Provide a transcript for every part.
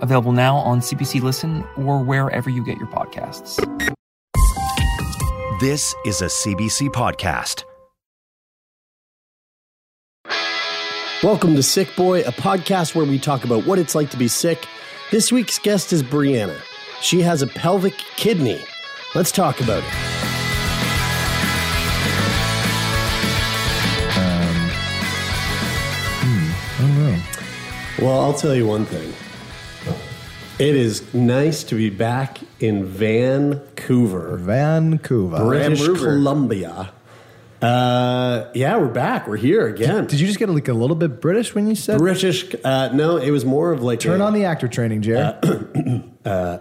available now on CBC Listen or wherever you get your podcasts. This is a CBC podcast. Welcome to Sick Boy, a podcast where we talk about what it's like to be sick. This week's guest is Breanna. She has a pelvic kidney. Let's talk about it. Um, hmm, I don't know. Well, I'll tell you one thing. It is nice to be back in Vancouver, Vancouver. British Vancouver. Columbia. Uh, yeah, we're back. We're here again. Did you just get like a little bit British when you said British? Uh, no, it was more of like turn a- on the actor training, Jerry?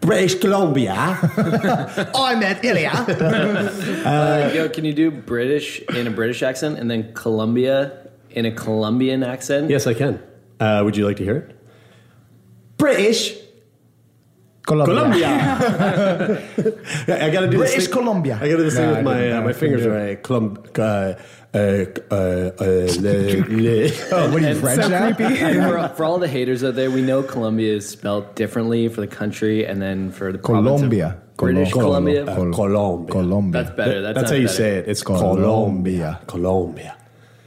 British Columbia. I met Ilya. Uh, yo, can you do British in a British accent and then Columbia in a Colombian accent? yes, I can. Uh, would you like to hear it? British Colombia. Columbia. I got to do British this thing. Columbia. I got to do this thing No, with my uh, my fingers Yeah. right. Clumb. Uh, uh, uh, uh, le- le- Oh, what are you French now? For, for all the haters out there, we know Colombia is spelled differently for the country and then for the province Colombia. British Colo- Columbia. uh, Col- Colombia. Colombia. That's better. That That's sounds how you better. say it. It's Colombia. Colombia. Colombia.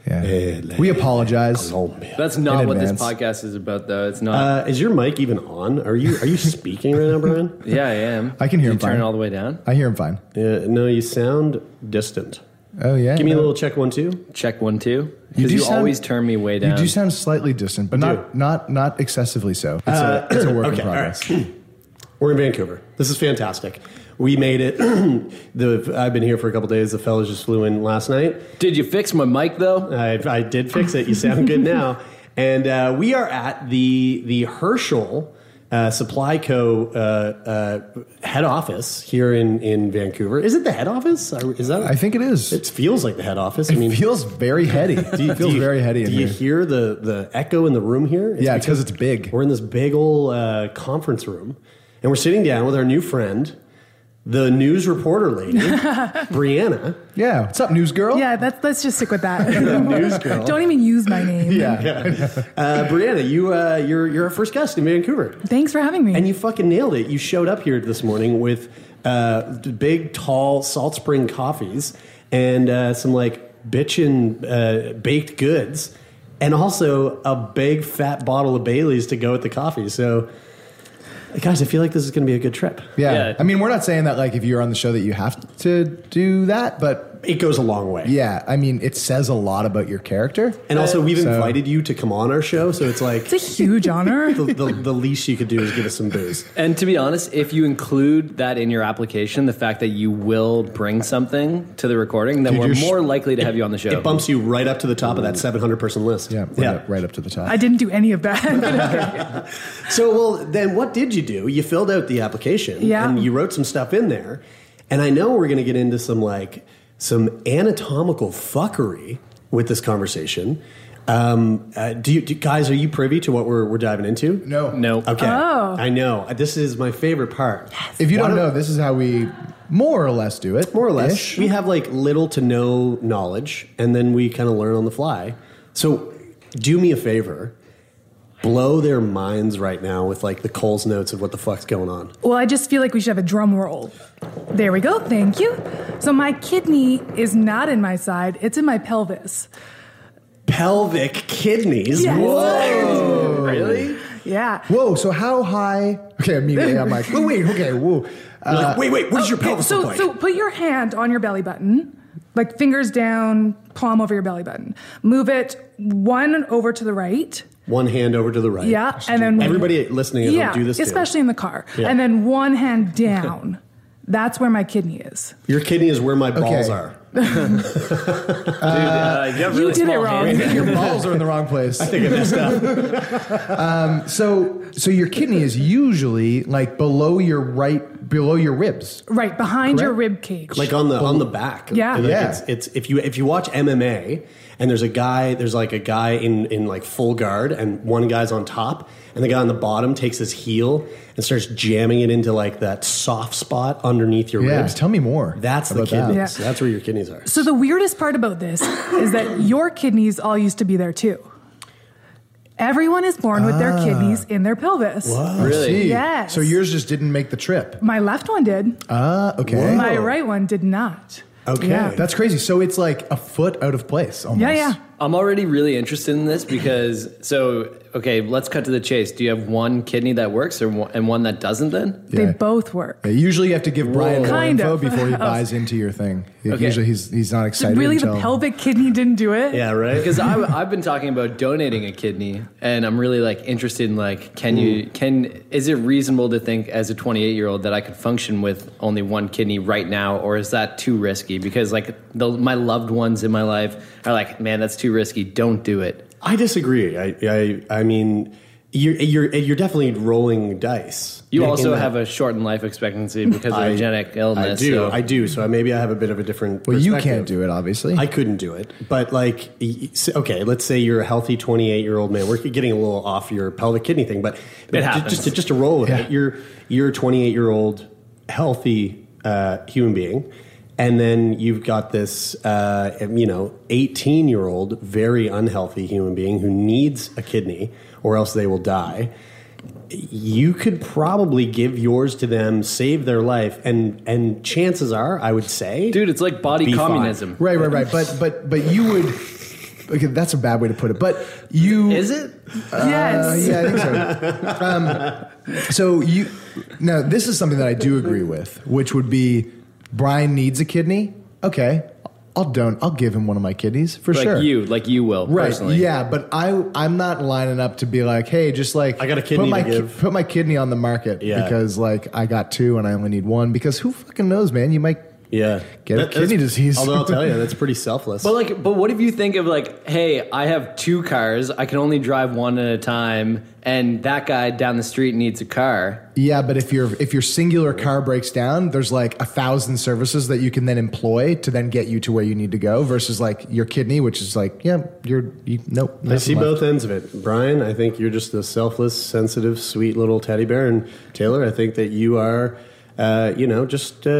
Yeah. Eh, We apologize. Colombia. That's not In what this podcast is about, though. It's not. Uh, is your mic even on? Are you are you speaking right now, Brian? yeah, I am. I can hear Did him you turn fine. it all the way down. I hear him fine. Uh, no, you sound distant. Oh yeah. Give me a no. little check one two. Check one, two. You Because do you, sound- always turn me way down. You do sound slightly distant, but not not not excessively so. It's, a, it's a work okay, in all progress. We're in Vancouver. This is fantastic. We made it. the I've been here for a couple days. The fellas just flew in last night. Did you fix my mic, though? I, I did fix it. You sound good now. And uh, we are at the the Herschel uh, Supply Co. Uh, uh, head office here in, in Vancouver. Is it the head office? Is that? I think it is. it feels like the head office. I it mean, feels very heady. do you- it feels do you- very heady Do in you here. hear the the echo in the room here? Yeah, it's 'cause it's big. We're in this big old uh, conference room, and we're sitting down with our new friend, the news reporter lady, Breanna. yeah. What's up, news girl? Yeah, that's, let's just stick with that. news girl. Don't even use my name. Yeah. Uh, Breanna, you uh, you're you're our first guest in Vancouver, Thanks for having me. and you fucking nailed it. You showed up here this morning with uh, big, tall Salt Spring coffees and uh, some like bitchin' uh, baked goods, and also a big fat bottle of Bailey's to go with the coffee. So, guys, I feel like this is going to be a good trip. yeah. Yeah. I mean, we're not saying that like if you're on the show that you have to do that, but It goes a long way. yeah, I mean, it says a lot about your character. And also, we've So- invited you to come on our show, so it's like it's a huge honor. the, the, the least you could do is give us some booze. And to be honest, if you include that in your application, the fact that you will bring something to the recording, then Dude, we're you're sh- more likely to have you on the show. It bumps you right up to the top of that mm. 700 person list. Yeah, right, Up, right up to the top. I didn't do any of that. So, well, then what did you do? You filled out the application Yeah. and you wrote some stuff in there. And I know we're going to get into some like some anatomical fuckery with this conversation. Um, uh, do you do, guys, are you privy to what we're, we're diving into? no, no. Okay. Oh. I know. This is my favorite part. If you Why don't know, this is how we more or less do it. more or less. Ish. We have like little to no knowledge, and then we kind of learn on the fly. So, do me a favor, blow their minds right now with like the Coles notes of what the fuck's going on. well, I just feel like we should have a drum roll. There we go. Thank you. So my kidney is not in my side; it's in my pelvis. Pelvic kidneys. Yes. Whoa! Really? Yeah. Whoa, so how high? Okay, immediately I'm like, wait, wait, okay, whoa. You're like, uh, wait, wait. What does your Okay, pelvis so, look like? so put your hand on your belly button, like fingers down, palm over your belly button. Move it one over to the right. One hand over to the right. Yeah, and then everybody listening at yeah, home do this. too. especially in the car. Yeah. And then one hand down. That's where my kidney is. Your kidney is where my balls Okay. are. Dude, uh, you have You did it wrong. hands. Your balls are in the wrong place. I think I messed up. So, so your kidney is usually like below your right below your ribs. right behind your rib cage. like on the on the back. Yeah. Like Yeah. It's, it's if you if you watch MMA and there's a guy there's like a guy in in like full guard and one guy's on top and the guy on the bottom takes his heel and starts jamming it into like that soft spot underneath your Yeah, ribs. tell me more. That's the about that. kidneys. Yeah. That's where your kidneys are. so the weirdest part about this is that your kidneys all used to be there too. Everyone is born with their kidneys in their pelvis. Really? See. Yes. So yours just didn't make the trip. My left one did. Ah, okay. My right one did not. Okay. Yeah. That's crazy. So it's like a foot out of place. Almost. Yeah, yeah. I'm already really interested in this because so okay, let's cut to the chase. Do you have one kidney that works or one, and one that doesn't? Then They both work. Yeah, usually you have to give Brian more info of. before he buys into your thing. Okay. Usually he's he's not excited. really, until, the pelvic kidney didn't do it? Yeah, right? because I've been talking about donating a kidney, and I'm really like interested in like, can you can is it reasonable to think as a 28 year old that I could function with only one kidney right now, or is that too risky? Because like the, my loved ones in my life are like, man, that's too risky. Don't do it. I disagree. I I, I mean you're, you're you're definitely rolling dice. You also that. have a shortened life expectancy because of I- a genetic illness. I do. so- I do. So maybe I have a bit of a different. Well, you can't do it, obviously. I couldn't do it, but like, okay, let's say you're a healthy 28 year old man. We're getting a little off your pelvic kidney thing, but, but happens. just to, just to roll with Yeah. it, you're you're a 28 year old healthy uh, human being, and then you've got this uh, you know 18 year old very unhealthy human being who needs a kidney, or else they will die. You could probably give yours to them, save their life, and and chances are, I would say, dude, it's like body Be fine. communism. right, right, right. But but but you would. Okay, that's a bad way to put it. But you Is it? Yes. Uh, yeah, I think so. Um, so you now this is something that I do agree with, which would be Brian needs a kidney. Okay, I'll don't. I'll give him one of my kidneys for sure. Like sure. you, like you will Right. personally. Yeah, but I I'm not lining up to be like, hey, just like I got a kidney put my to give. put my kidney on the market Yeah. because like I got two and I only need one because who fucking knows, man? You might Yeah, Get a kidney disease. Although I'll tell you, that's pretty selfless. But like, but what if you think of like, hey, I have two cars. I can only drive one at a time, and that guy down the street needs a car. Yeah, but if your if your singular car breaks down, there's like a thousand services that you can then employ to then get you to where you need to go. Versus like your kidney, which is like, yeah, you're you, nope. I see left. both ends of it. Brian, I think you're just a selfless, sensitive, sweet little teddy bear. And Taylor, I think that you are, uh, you know, just uh,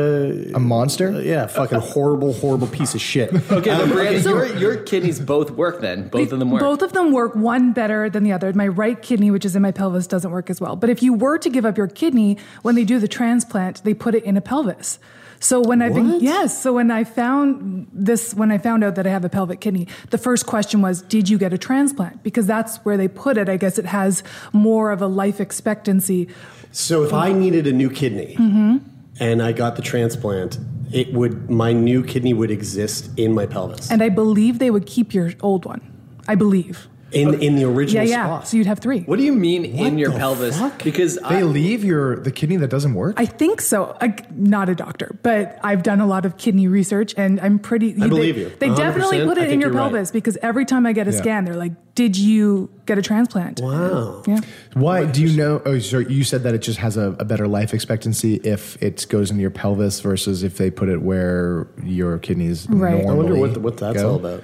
a monster. yeah, fucking horrible, horrible piece of shit. Okay, Um, Breanna, so- your your kidneys both work then. Both of them work. Both of them work, one better than the other. My right kidney, which is in my pelvis, doesn't work as well. But if you were to give up your kidney, when they do the transplant, they put it in a pelvis. So when I've been yes, so when I found this, when I found out that I have a pelvic kidney, the first question was, did you get a transplant? Because that's where they put it. I guess it has more of a life expectancy. So if I needed a new kidney Mm-hmm. and I got the transplant, it would my new kidney would exist in my pelvis And I believe they would keep your old one. I believe. In in the Yeah, original yeah. spot. So you'd have three. what do you mean in your the pelvis? fuck? Because They I, leave your the kidney that doesn't work. I think so. I, not a doctor, but I've done a lot of kidney research, and I'm pretty. I believe they, you. They definitely put it in your you're right. pelvis because every time I get a Yeah. scan, they're like, "Did you get a transplant?" Wow. Yeah. Why do you know? Oh, so you said that it just has a, a better life expectancy if it goes into your pelvis versus if they put it where your kidneys Right. I normally. I wonder what what that's go? all about.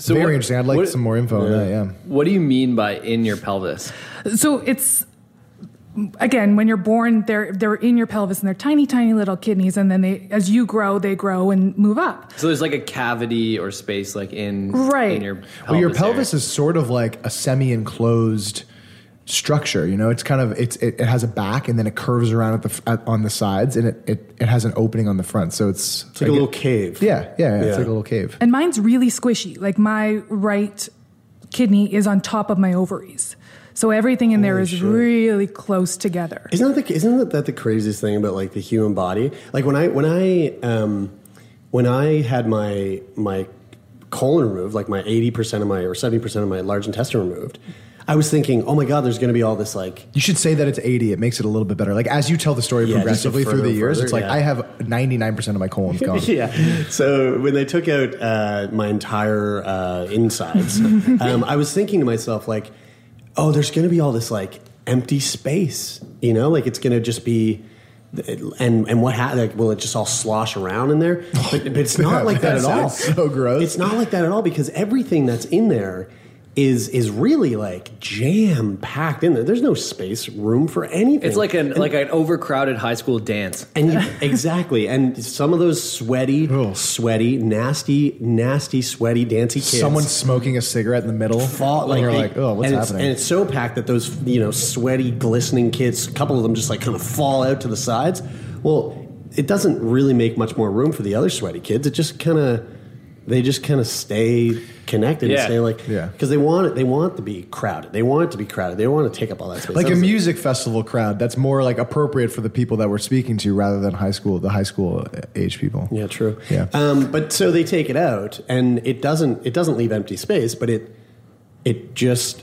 So Very what- interesting. I'd like what- some more info on that. Yeah. What do you mean by in your pelvis? So it's again when you're born, they're they're in your pelvis and they're tiny, tiny little kidneys, and then they, as you grow, they grow and move up. So there's like a cavity or space like in Right. in your pelvis Well, your area. pelvis is sort of like a semi-enclosed structure. You know, it's kind of it's it, it has a back and then it curves around at the at, on the sides and it, it it has an opening on the front. So it's It's like a little cave. yeah, yeah, yeah, it's like a little cave. And mine's really squishy. Like my right kidney is on top of my ovaries, so everything in there Holy is shit. really close together. Isn't that the, isn't that the craziest thing about like the human body? Like when I when I um, when I had my my colon removed, like my eighty percent of my or seventy percent of my large intestine removed, I was thinking, oh my god, there's going to be all this like You should say that it's 80. It makes it a little bit better. Like as you tell the story Yeah, progressively through the years, further, it's like yeah. I have 99% of my colons gone. yeah. So when they took out uh, my entire uh, insides, um, I was thinking to myself, like, oh, there's going to be all this like empty space, you know, like it's going to just be and and what ha- like will it just all slosh around in there? But, but it's not like that, That at all. so gross. It's not like that at all because everything that's in there is is really like jam packed in there. There's no space room for anything. It's like an And- like an overcrowded high school dance. and you, exactly, and some of those sweaty, sweaty, nasty, nasty, sweaty, dancy kids. Someone smoking a cigarette in the middle. fall and you're like, oh, what's and It's, happening? and it's so packed that those you know sweaty, glistening kids, a couple of them just like kind of fall out to the sides. Well, it doesn't really make much more room for the other sweaty kids. It just kind of they just kind of stay connected Yeah. and stay like Yeah. because they want it. They want it to be crowded. They want it to be crowded. They don't want to take up all that space. like a That's- music festival crowd that's more like appropriate for the people that we're speaking to rather than high school the high school age people Yeah, true. Yeah. Um, but so they take it out, and it doesn't it doesn't leave empty space, but it it just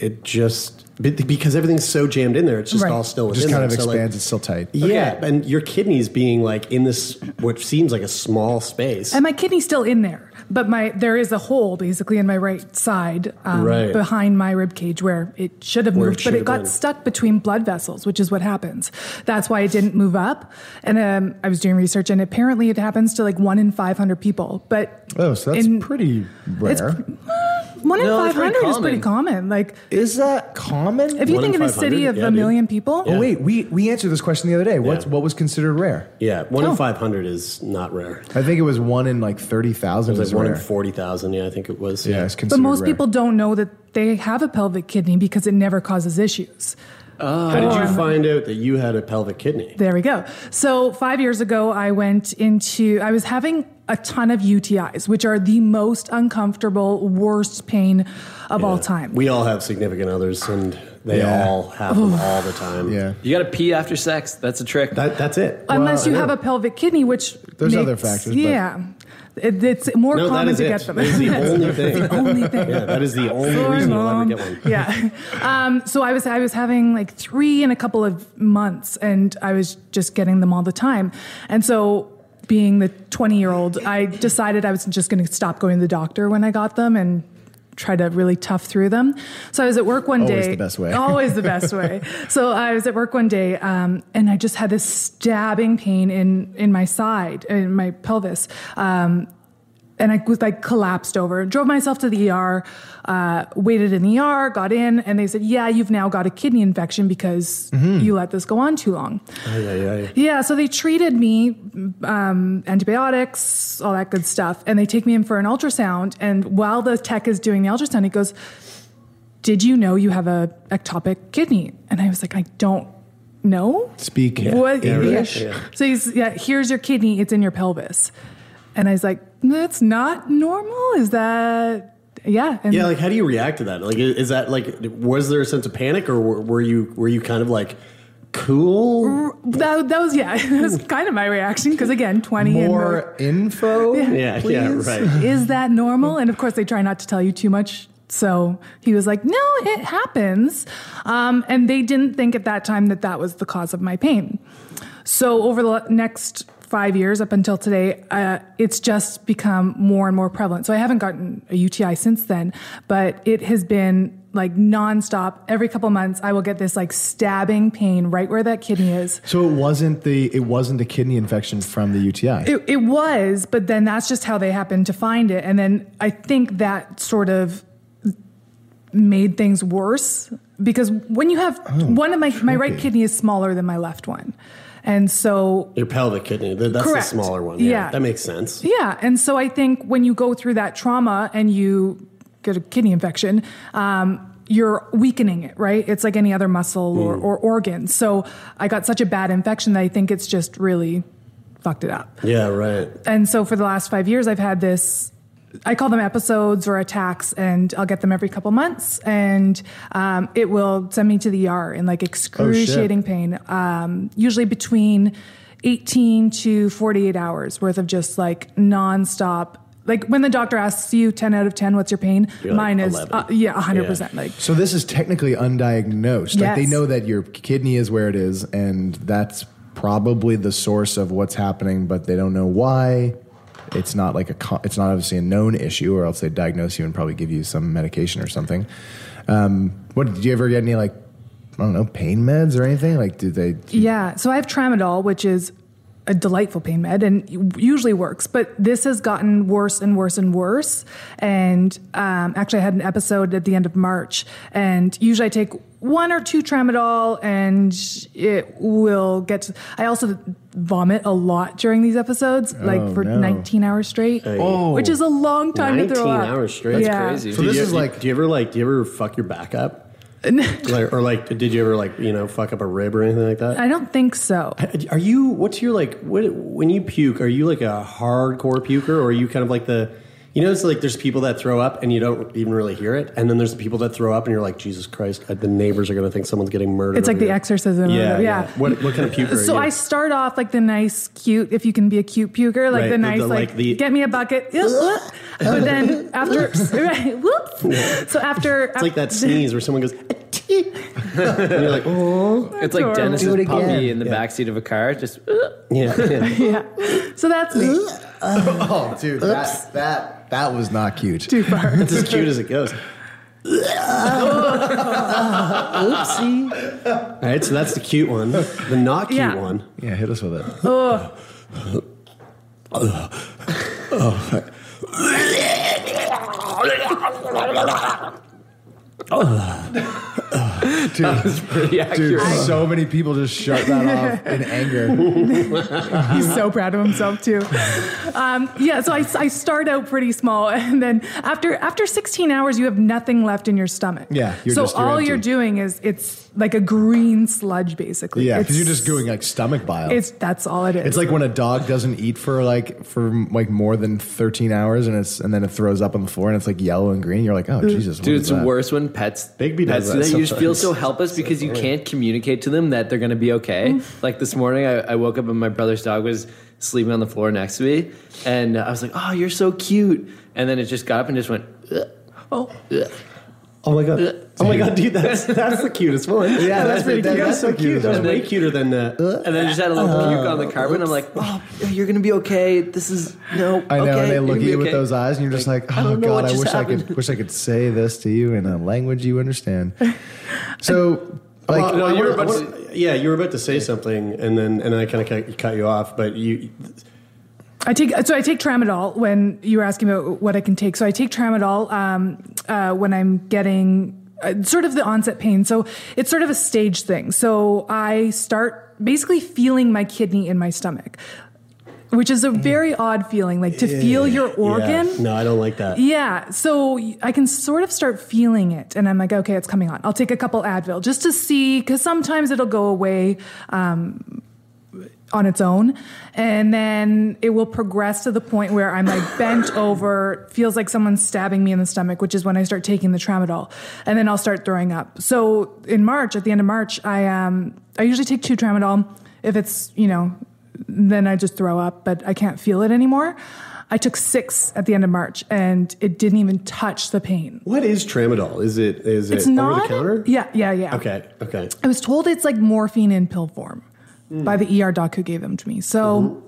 it just be- because everything's so jammed in there, it's just Right. all still it within just kind of there. So, like, expands it's still tight Yeah, and your kidneys being like in this what seems like a small space. And my kidney's still in there, but my there is a hole basically in my right side um, Right. behind my rib cage where it should have Where it moved, should but it got been. stuck between blood vessels, which is what happens. That's why it didn't move up. And um, I was doing research, and apparently it happens to like one in five hundred people. But oh so that's in- pretty it's rare one in No, five it's pretty hundred is pretty common. common. Like is that common if you One think in in a city of Yeah, a dude. million people, oh wait we we answered this question the other day what's Yeah. what was considered rare yeah, one Oh. in five hundred is not rare. i think it was one in like 30,000 It was is like one rare in forty thousand. Yeah, I think it was. yeah it's considered. but most rare. people don't know that they have a pelvic kidney because it never causes issues. Oh. How did you find out that you had a pelvic kidney? There we go. So five years ago, I went into, I was having a ton of UTIs, which are the most uncomfortable, worst pain of all time. We all have significant others, and they Yeah. all have them all the time. yeah You got to pee after sex. That's a trick. that, that's it. Unless Well, you I have a pelvic kidney, which There's makes- other factors, but- Yeah, It- it's more No, common to it. get them. That is the only thing. only thing. Yeah, that is the only Sorry, reason you'll ever get one. Yeah. Um, so I was I was having like three in a couple of months, and I was just getting them all the time. And so, being the twenty year old, I decided I was just going to stop going to the doctor when I got them and try to really tough through them. So I was at work one Always day. Always the best way. Always the best way. So I was at work one day, um, and I just had this stabbing pain in in my side, in my pelvis. Um, and I was like collapsed over. Drove myself to the ER, uh, waited in the ER, got in, and they said, "Yeah, you've now got a kidney infection because Mm-hmm. you let this go on too long." Ay, ay, ay. Yeah, so they treated me, um, antibiotics, all that good stuff, and they take me in for an ultrasound. And while the tech is doing the ultrasound, he goes, "Did you know you have a ectopic kidney?" And I was like, "I don't know." speak What? english yeah. So he's yeah, here's your kidney, it's in your pelvis. And I was like, that's not normal? Is that yeah? And Yeah, like how do you react to that? Like, is is that like was there a sense of panic, or were were you were you kind of like cool? that, that was yeah, that was kind of my reaction because again, twenty more info Yeah, please? yeah, right. is that normal? And of course, they try not to tell you too much. So he was like, no, it happens. Um, and they didn't think at that time that that was the cause of my pain. So over the next five years up until today, uh, it's just become more and more prevalent. So I haven't gotten a UTI since then, but it has been like nonstop. Every couple months, I will get this like stabbing pain right where that kidney is. so it wasn't the it wasn't a kidney infection from the uti It, it was, but then that's just how they happened to find it. And then I think that sort of made things worse because when you have one of my my right kidney is smaller than my left one, and so Your pelvic kidney, that's Correct. the smaller one. Yeah, Yeah. that makes sense. yeah, and so I think when you go through that trauma and you get a kidney infection. Um, you're weakening it, right? It's like any other muscle or, or organ. So I got such a bad infection that I think it's just really fucked it up. Yeah, right. And so for the last five years, I've had this. I call them episodes or attacks, and I'll get them every couple months, and um, it will send me to the ER in like excruciating pain. Um, usually between 18 to 48 hours worth of just like nonstop. Like when the doctor asks you 10 out of 10, what's your pain? You're like Mine is 11. uh, yeah, 100%. Like So this is technically undiagnosed. Like they know that your kidney is where it is, and that's probably the source of what's happening, but they don't know why. It's not like a. It's not obviously a known issue, or else they diagnose you and probably give you some medication or something. Um, what did you ever get any like I don't know pain meds or anything? Like, do they? Yeah. So I have tramadol, which is a delightful pain med and usually works, but this has gotten worse and worse and worse. And um, actually, I had an episode at the end of March, and usually I take one or two tramadol, and it will get. To, I also vomit a lot during these episodes, oh, like Oh, for no. 19 hours straight, Oh. which is a long time to throw up 19 hours straight. that's yeah. So this is like, do you ever like, do you ever fuck your back up? like, or like, did you ever like, you know, fuck up a rib or anything like that? I don't think so. Are you? What's your like? What, when you puke, are you like a hardcore puker, or are you kind of like the? You know, it's like there's people that throw up and you don't even really hear it, and then there's the people that throw up and you're like, Jesus Christ, uh, the neighbors are going to think someone's getting murdered. It's like the exorcism. Yeah, yeah. yeah. What what kind of puker? So are you? I start off like the nice, cute. If you can be a cute puker, like Right, the the- nice, the, like, like, the- get me a bucket. but then after, right, whoops. So after, it's like that sneeze where someone goes, and you're like, oh, It's like horrible. Dennis's Do it puppy again. in the Yeah. backseat of a car. Just uh. yeah. yeah. So that's me. Uh, oh, dude, that, that that was not cute. Too far. It's as cute as it goes. Oopsie. All right, so that's the cute one. The not cute Yeah. one. Yeah, hit us with it. Oh. oh Dude, That was pretty dude, so many people just shut that off in anger. He's so proud of himself too. Um, yeah, so I, I start out pretty small, and then after after 16 hours, you have nothing left in your stomach. Yeah, you're so just- you're all empty. you're doing is it's like a green sludge, basically. Yeah, because you're just doing like stomach bile. It's that's all it is. It's like when a dog doesn't eat for like for like more than 13 hours, and it's and then it throws up on the floor, and it's like yellow and green. You're like, oh Jesus, what Dude, is it's that? worse when pets Bigby pets does do that that. You just feel so helpless because you can't communicate to them that they're going to be okay. Mm. Like this morning, I, I woke up and my brother's dog was sleeping on the floor next to me, and I was like, "Oh, you're so cute," and then it just got up and just went. Ugh. Oh. Ugh. Oh my god! Oh my god, dude, that's that's the cutest one. Yeah, that's pretty that- cute. That's so cute. That's cutest way cuter than uh, And then I just had a little puke on the carpet. And I'm like, "Oh, you're going to be okay. This is no." I know, okay, and they look at be you with those eyes, and you're just like, "Oh don't God, I just wish I could, wish I could say this to you in a language you understand." So, like, well, no, you were about wanna- yeah, you were about to say something, and then and then I kind of cut, cut you off, but you. I take so I take tramadol when you were asking about what I can take. So I take tramadol um, uh, when I'm getting uh, sort of the onset pain. So it's sort of a stage thing. So I start basically feeling my kidney in my stomach, which is a very odd feeling, like to feel your organ. Yeah. No, I don't like that. Yeah, so I can sort of start feeling it, and I'm like, okay, it's coming on. I'll take a couple Advil just to see, because sometimes it'll go away um, on its own, and then it will progress to the point where I'm like bent over, feels like someone's stabbing me in the stomach, which is when I start taking the tramadol, and then I'll start throwing up. So in March, at the end of March, I um, I usually take two tramadol. If it's you know, then I just throw up, but I can't feel it anymore. I took six at the end of March, and it didn't even touch the pain. What is tramadol? Is it is It's it not over the counter? Yeah, yeah, yeah. Okay. Okay. I was told it's like morphine in pill form by the ER doc who gave them to me. So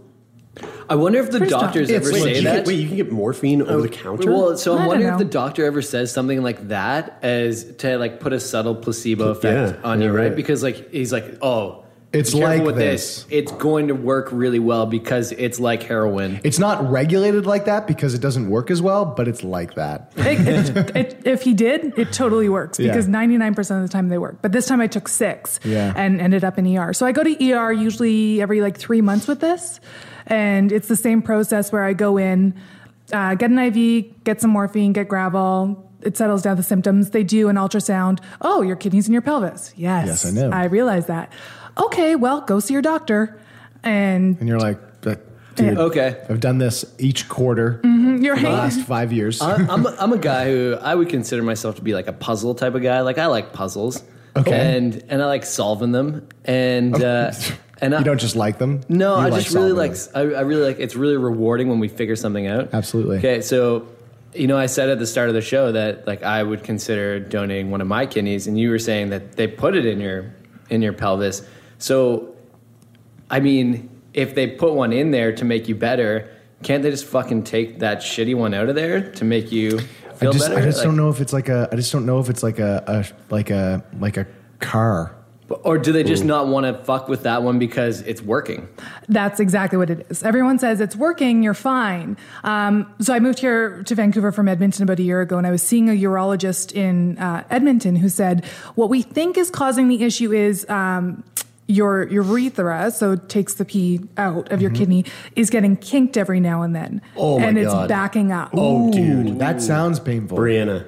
I wonder if the Pretty doctors It's- ever Wait, say that. Get, wait, you can get morphine over the counter? Well, so I I'm don't wondering if the doctor ever says something like that as to like put a subtle placebo effect Yeah, on yeah, you, right? right. Because like he's like, oh, It's be like with this. It's going to work really well because it's like heroin. it's not regulated like that because it doesn't work as well, but it's like that. it, it, it, if he did, it totally works Yeah. because 99% of the time they work. But this time I took six Yeah. and ended up in ER. So I go to ER usually every like three months with this. And it's the same process where I go in, uh, get an IV, get some morphine, get Gravol. It settles down the symptoms. They do an ultrasound. Oh, your kidneys and your pelvis. Yes. Yes, I know. I realize that. Okay, well, go see your doctor. And And you're like, "But, dude, Okay. I've done this each quarter you're for the last five years. I- I'm a, I'm a guy who I would consider myself to be like a puzzle type of guy. Like I like puzzles, Okay. and and I like solving them, and uh, and I, you don't just like them. No, You I like just really like. I, I really like. It's really rewarding when we figure something out. Absolutely. Okay, so you know, I said at the start of the show that like I would consider donating one of my kidneys, and you were saying that they put it in your in your pelvis. So, I mean, if they put one in there to make you better, can't they just fucking take that shitty one out of there to make you feel I just, better? I just Like- don't know if it's like a. I just don't know if it's like a, a like a like a car. Or do they just not want to fuck with that one because it's working? That's exactly what it is. Everyone says it's working, you're fine. Um, so I moved here to Vancouver from Edmonton about a year ago, and I was seeing a urologist in uh, Edmonton who said what we think is causing the issue is. Um, your urethra, so it takes the pee out of your kidney, is getting kinked every now and then. Mm-hmm. Oh my and it's God. backing up. Oh, dude. That sounds painful. Breanna,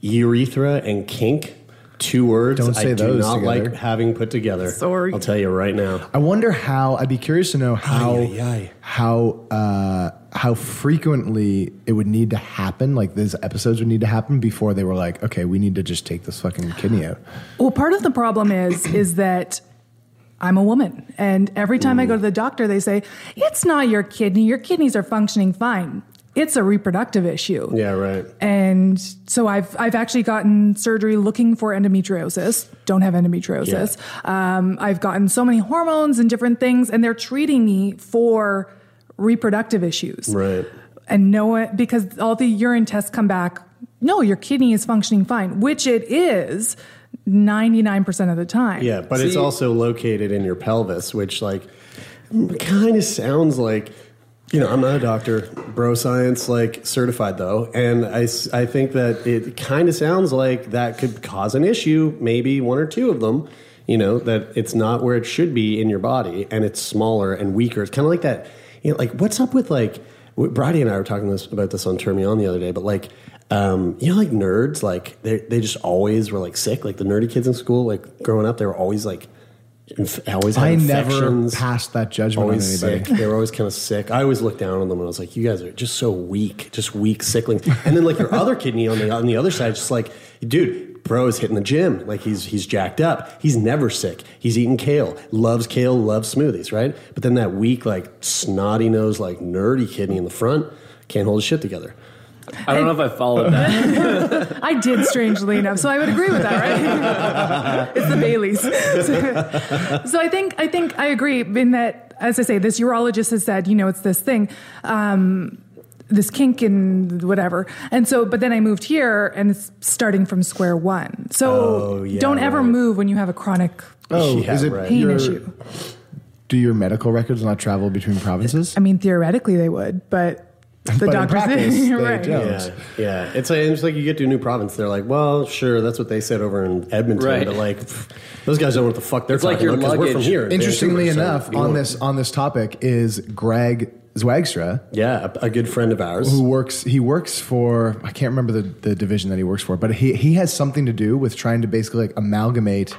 urethra and kink, two words Don't say I do not together. like having put together. Sorry. I'll tell you right now. I wonder how. I'd be curious to know how Ay, ay, ay. how uh, how frequently it would need to happen. Like these episodes would need to happen before they were like, okay, we need to just take this fucking kidney out. Well, part of the problem is is that I'm a woman, and every time I go to the doctor, they say it's not your kidney. Your kidneys are functioning fine. It's a reproductive issue. Yeah, right. And so I've I've actually gotten surgery looking for endometriosis. Don't have endometriosis. Um, I've gotten so many hormones and different things, and they're treating me for reproductive issues. Right. And no one because all the urine tests come back. No, your kidney is functioning fine, which it is. 99% of the time. Yeah, but it's also located in your pelvis, which like kind of sounds like you know, I'm not a doctor, bro science like certified though, and I, I think that it kind of sounds like that could cause an issue, maybe one or two of them. You know that it's not where it should be in your body, and it's smaller and weaker. It's kind of like that. You know, like what's up with like Brady and I were talking this, about this on Turn Me On the other day, but like. Um, you know, like nerds, like they they just always were like sick. Like the nerdy kids in school, like growing up, they were always like, inf- always had I never passed that judgment on always anybody. sick. They were always kind of sick. I always looked down on them and I was like, "You guys are just so weak, just weak sicklings." And then like your other kidney on the on the other side, just like, dude, bro is hitting the gym. Like he's he's jacked up. He's never sick. He's eating kale, loves kale, loves smoothies, right? But then that weak, like snotty nose, like nerdy kidney in the front can't hold his shit together. I don't know if I followed that. I did, strangely enough. So I would agree with that, right? it's the Baileys. So, so I think I think I agree in that, as I say, this urologist has said, you know, it's this thing. Um, this kink and whatever. And so, but then I moved here and it's starting from square one. So Oh, yeah, don't ever right. move when you have a chronic Oh, Yeah, is it right. pain your- issue. Do your medical records not travel between provinces? I mean, theoretically they would, but the But in doctors practice, they right. don't. Yeah, yeah. It's like, it's like you get to a new province. They're like, well, sure, that's what they said over in Edmonton, Right. but like, pff, those guys don't know what the fuck they're It's like talking your about 'cause we're from here. Interestingly Vancouver, enough, you on this on this topic is Greg Zwagstra, yeah, a, a good friend of ours. who works he works for I can't remember the, the division that he works for, but he he has something to do with trying to basically like amalgamate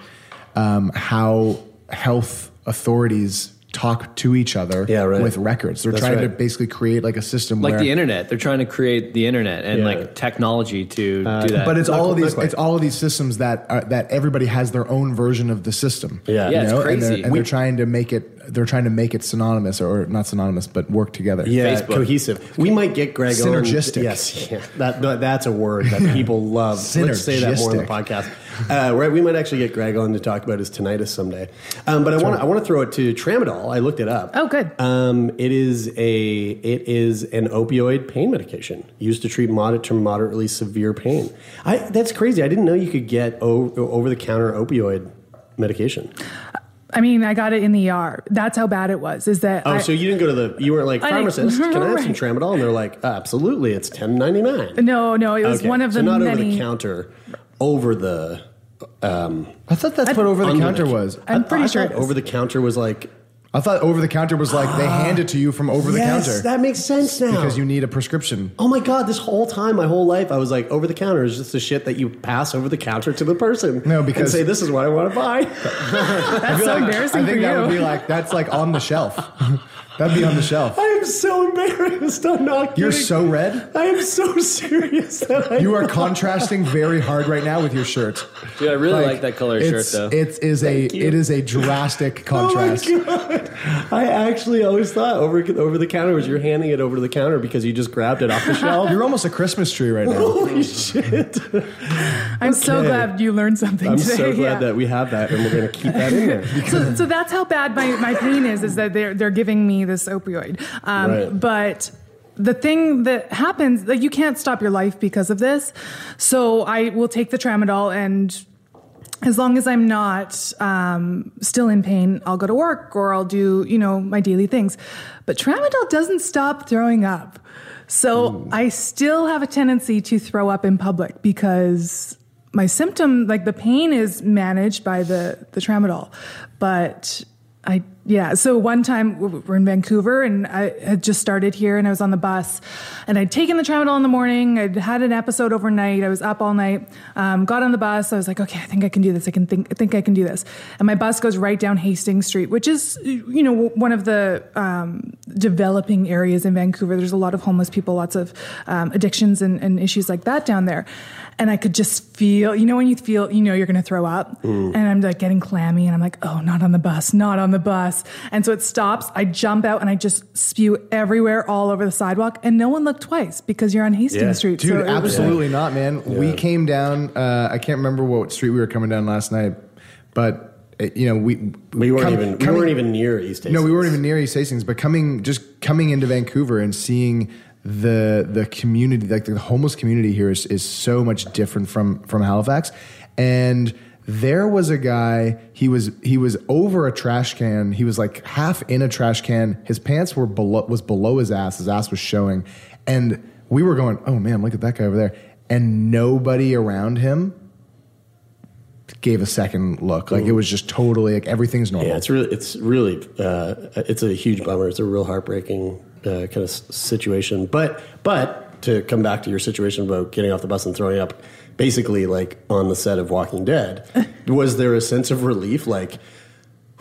um, how health authorities talk to each other Yeah, right. with records. They're That's trying to basically create like a system like where the internet. They're trying to create the internet and Yeah. like technology to do uh, that. But it's Not all quite- of these. not quite. It's all of these systems that are, that everybody has their own version of the system. Yeah. Yeah, it's and crazy. they're, and they're trying to make it. They're trying to make it synonymous, or not synonymous, but work together. Yeah, Facebook. cohesive. We might get Greg Synergistic. on. Yes, yeah, that, that- that's a word that people love. Let's say that more in the podcast. Uh, right, we might actually get Greg on to talk about his tinnitus someday. Um, but I want I want to throw it to tramadol. I looked it up. Oh, good. Um, it is a it is an opioid pain medication used to treat moderate to moderately severe pain. I, that's crazy. I didn't know you could get o- over the counter opioid medication. I mean, I got it in the ER. That's how bad it was. Is that Oh, I, so you didn't go to the you weren't like I pharmacist? Can I have some tramadol? And they're like, absolutely, it's ten ninety nine. No, no, it was one of the so not many. over the counter, over the. Um, I thought that's what over the under counter was. I'm I- pretty I sure it is. over the counter was like I thought over the counter was like they hand it to you from over the yes, counter that makes sense now. because you need a prescription. Oh my god! This whole time, my whole life, I was like, over the counter is just the shit that you pass over the counter to the person. No, because- and say this is what I want to buy. That's so embarrassing I think for that you. would be like that's like on the shelf. That'd be on the shelf. I am so embarrassed. I'm not. You're so red. I am so serious that I. You are contrasting very hard right now with your shirt. Dude, I really like, that color shirt it's- though. It is a you. it is a drastic contrast. Oh my god! I actually always thought over over the counter was you're handing it over to the counter because you just grabbed it off the shelf. You're almost a Christmas tree right now. Holy shit! I'm so glad you learned something I'm today. so glad yeah. that we have that, and we're going to keep that in there. so, so that's how bad my, my pain is is that they're they're giving me this opioid um, Right. but the thing that happens like you can't stop your life because of this so i will take the tramadol and as long as I'm not um, still in pain, I'll go to work or I'll do, you know, my daily things. But tramadol doesn't stop throwing up. So I still have a tendency to throw up in public because my symptom, like the pain is managed by the, the tramadol. But I, yeah. So one time we're in Vancouver and I had just started here and I was on the bus and I'd taken the tramadol in the morning. I'd had an episode overnight. I was up all night. Um, got on the bus. I was like, okay, I think I can do this. I can think, I think I can do this. And my bus goes right down Hastings Street, which is, you know, one of the um, developing areas in Vancouver. There's a lot of homeless people, lots of um, addictions and, and issues like that down there. And I could just feel, you know, when you feel, you know, you're going to throw up and I'm like getting clammy and I'm like, oh, not on the bus, not on the bus. And so it stops. I jump out and I just spew everywhere all over the sidewalk and no one looked twice because you're on Hastings Yeah. Street. Dude, So it was absolutely like- not, man. We came down. Uh, I can't remember what street we were coming down last night, but uh, you know, we We weren't come- even we weren't even near East Hastings. No, we weren't even near East Hastings, but coming just coming into Vancouver and seeing the the community, like the homeless community here, is is so much different from from Halifax, and. There was a guy. He was he was over a trash can. He was like half in a trash can. His pants were below was below his ass. His ass was showing, and we were going, "Oh man, look at that guy over there!" And nobody around him gave a second look. Like it was just totally like everything's normal. Yeah, it's really, it's really, uh, it's a huge bummer. It's a real heartbreaking uh, kind of situation. But, but to come back to your situation about getting off the bus and throwing up, basically like on the set of Walking Dead, was there a sense of relief? Like,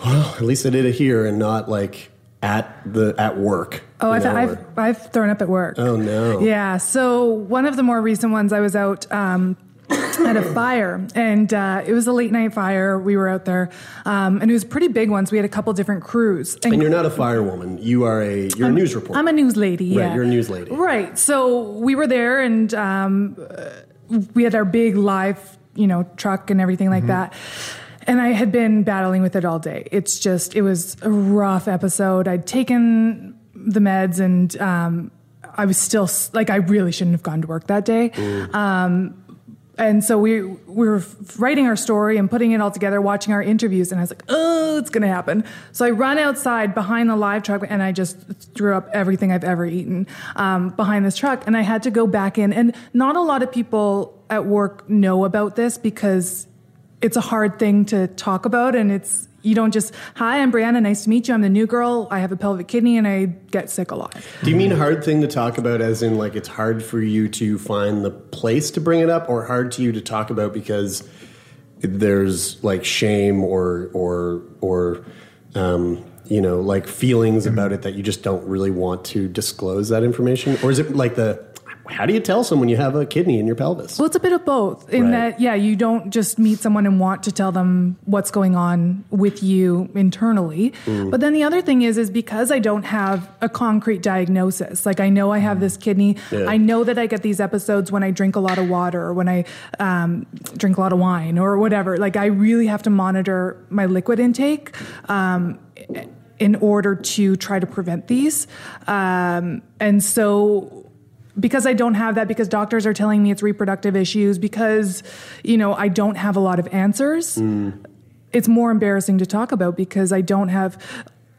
well, at least I did it here and not like at the at work. Oh, I've, I've, I've thrown up at work. Oh, no. Yeah. So one of the more recent ones, I was out um, at a fire, and uh, it was a late night fire. We were out there, um, and it was pretty big ones. We had a couple different crews. and you're not a firewoman. You are a you're a news reporter. I'm a news lady. Right, Yeah, you're a news lady. Right. So we were there, and um, uh, we had our big live, you know, truck and everything like that. And I had been battling with it all day. It's just, it was a rough episode. I'd taken the meds, and um, I was still like, I really shouldn't have gone to work that day. Um, and so we we were writing our story and putting it all together, watching our interviews, and I was like, "Oh, it's gonna happen." So I run outside behind the live truck, and I just threw up everything I've ever eaten um, behind this truck, and I had to go back in. And not a lot of people at work know about this because it's a hard thing to talk about, and it's you don't just, "Hi, I'm Breanna. Nice to meet you. I'm the new girl. I have a pelvic kidney, and I get sick a lot." Do you mean hard thing to talk about as in like it's hard for you to find the place to bring it up or hard to you to talk about because there's like shame or or or um, you know like feelings about it that you just don't really want to disclose that information or is it like the how do you tell someone you have a kidney in your pelvis? Well, it's a bit of both. In Right. that, yeah, you don't just meet someone and want to tell them what's going on with you internally. Mm. But then the other thing is, is because I don't have a concrete diagnosis. Like I know I have this kidney. Yeah. I know that I get these episodes when I drink a lot of water or when I um, drink a lot of wine or whatever. Like I really have to monitor my liquid intake. Um, in order to try to prevent these. Um, and so because I don't have that, because doctors are telling me it's reproductive issues, because, you know, I don't have a lot of answers, mm. it's more embarrassing to talk about because I don't have,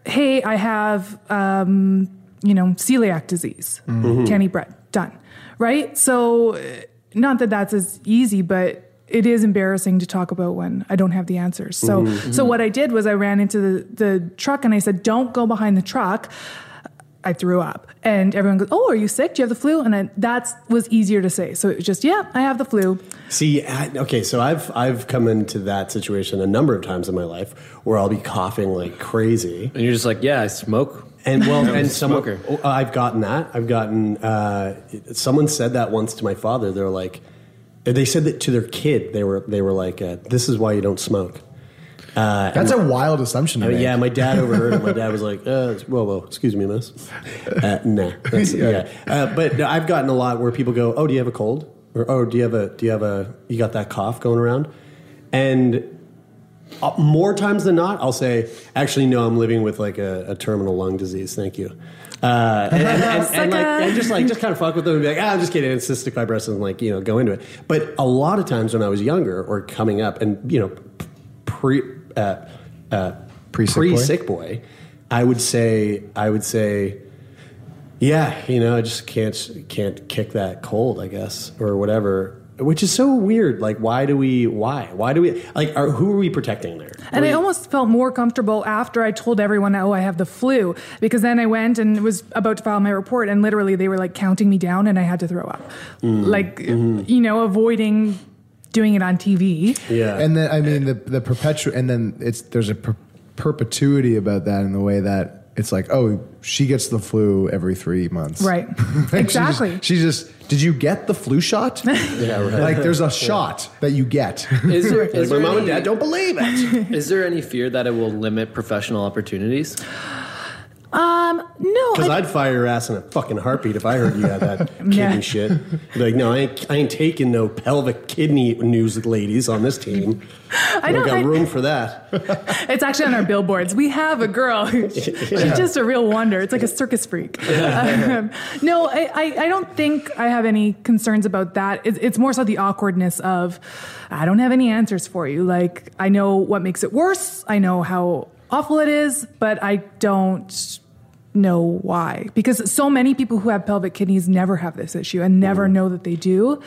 hey, I have, um, you know, celiac disease, mm-hmm. can't eat bread, done. Right? So, not that that's as easy, but it is embarrassing to talk about when I don't have the answers. So, mm-hmm. so what I did was I ran into the, the truck and I said, don't go behind the truck. I threw up, and everyone goes, "Oh, are you sick? Do you have the flu?" And that was easier to say. So it was just, "Yeah, I have the flu." See, I, okay, so I've I've come into that situation a number of times in my life where I'll be coughing like crazy. And you're just like, yeah, I smoke. And well, I'm and someone, smoker. oh, I've gotten that. I've gotten. Uh, someone said that once to my father. They're like, they said that to their kid. They were they were like, uh, "This is why you don't smoke." Uh, That's a wild assumption to I mean, make. yeah, my dad overheard it. My dad was like, uh, "Whoa, whoa, excuse me, miss." Uh, nah, that's, yeah. Uh, but no, I've gotten a lot where people go, "Oh, do you have a cold?" Or "Oh, do you have a do you have a you got that cough going around?" And uh, more times than not, I'll say, "Actually, no, I'm living with like a, a terminal lung disease. Thank you." Uh, and, and, and, and, like, and just like just kind of fuck with them and be like, ah, I'm just kidding. It's cystic fibrosis, and like you know, go into it. But a lot of times when I was younger or coming up, and you know, pre uh, uh, Pre-sick pre boy? sick boy, I would say I would say, yeah, you know, I just can't can't kick that cold, I guess, or whatever. Which is so weird. Like, why do we? Why? Why do we? Like, are, who are we protecting there? And I almost felt more comfortable after I told everyone, oh, I have the flu, because then I went and was about to file my report, and literally they were like counting me down, and I had to throw up. Mm. Like, Mm-hmm. you know, avoiding doing it on TV. Yeah. And then I mean the the perpetual, and then it's there's a per- perpetuity about that in the way that it's like, oh, she gets the flu every three months, Right. Like, she exactly. just- She just, did you get the flu shot? yeah, right. like there's a shot that you get. Is there, Like, is my there mom and dad don't believe it. Is there any fear that it will limit professional opportunities? Um, no. Because I'd fire your ass in a fucking heartbeat if I heard you had that kidney Yeah. shit. Like, no, I ain't, I ain't taking no pelvic kidney news ladies on this team. I don't got I- room for that. It's actually on our billboards. We have a girl. who- She's just a real wonder. It's like a circus freak. Um, no, I, I, I don't think I have any concerns about that. It's, it's more so the awkwardness of I don't have any answers for you. Like, I know what makes it worse, I know how awful it is, but I don't know why because so many people who have pelvic kidneys never have this issue and never mm. know that they do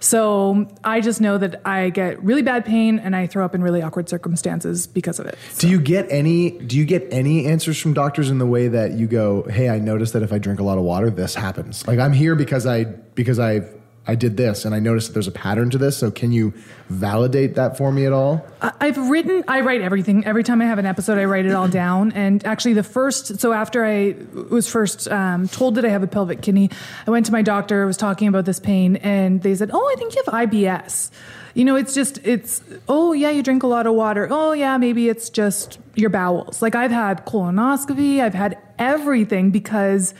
so i just know that i get really bad pain and i throw up in really awkward circumstances because of it Do you get any? Do you get any answers from doctors in the way that you go, "Hey, I noticed that if I drink a lot of water, this happens." Like I'm here because I because I I did this and I noticed that there's a pattern to this. So can you validate that for me at all? I've written, I write everything. Every time I have an episode, I write it all down. And actually, the first, so after I was first um, told that I have a pelvic kidney, I went to my doctor, I was talking about this pain, and they said, Oh, I think you have IBS. You know, it's just, it's, oh, yeah, you drink a lot of water. Oh, yeah, maybe it's just your bowels. Like, I've had colonoscopy, I've had everything because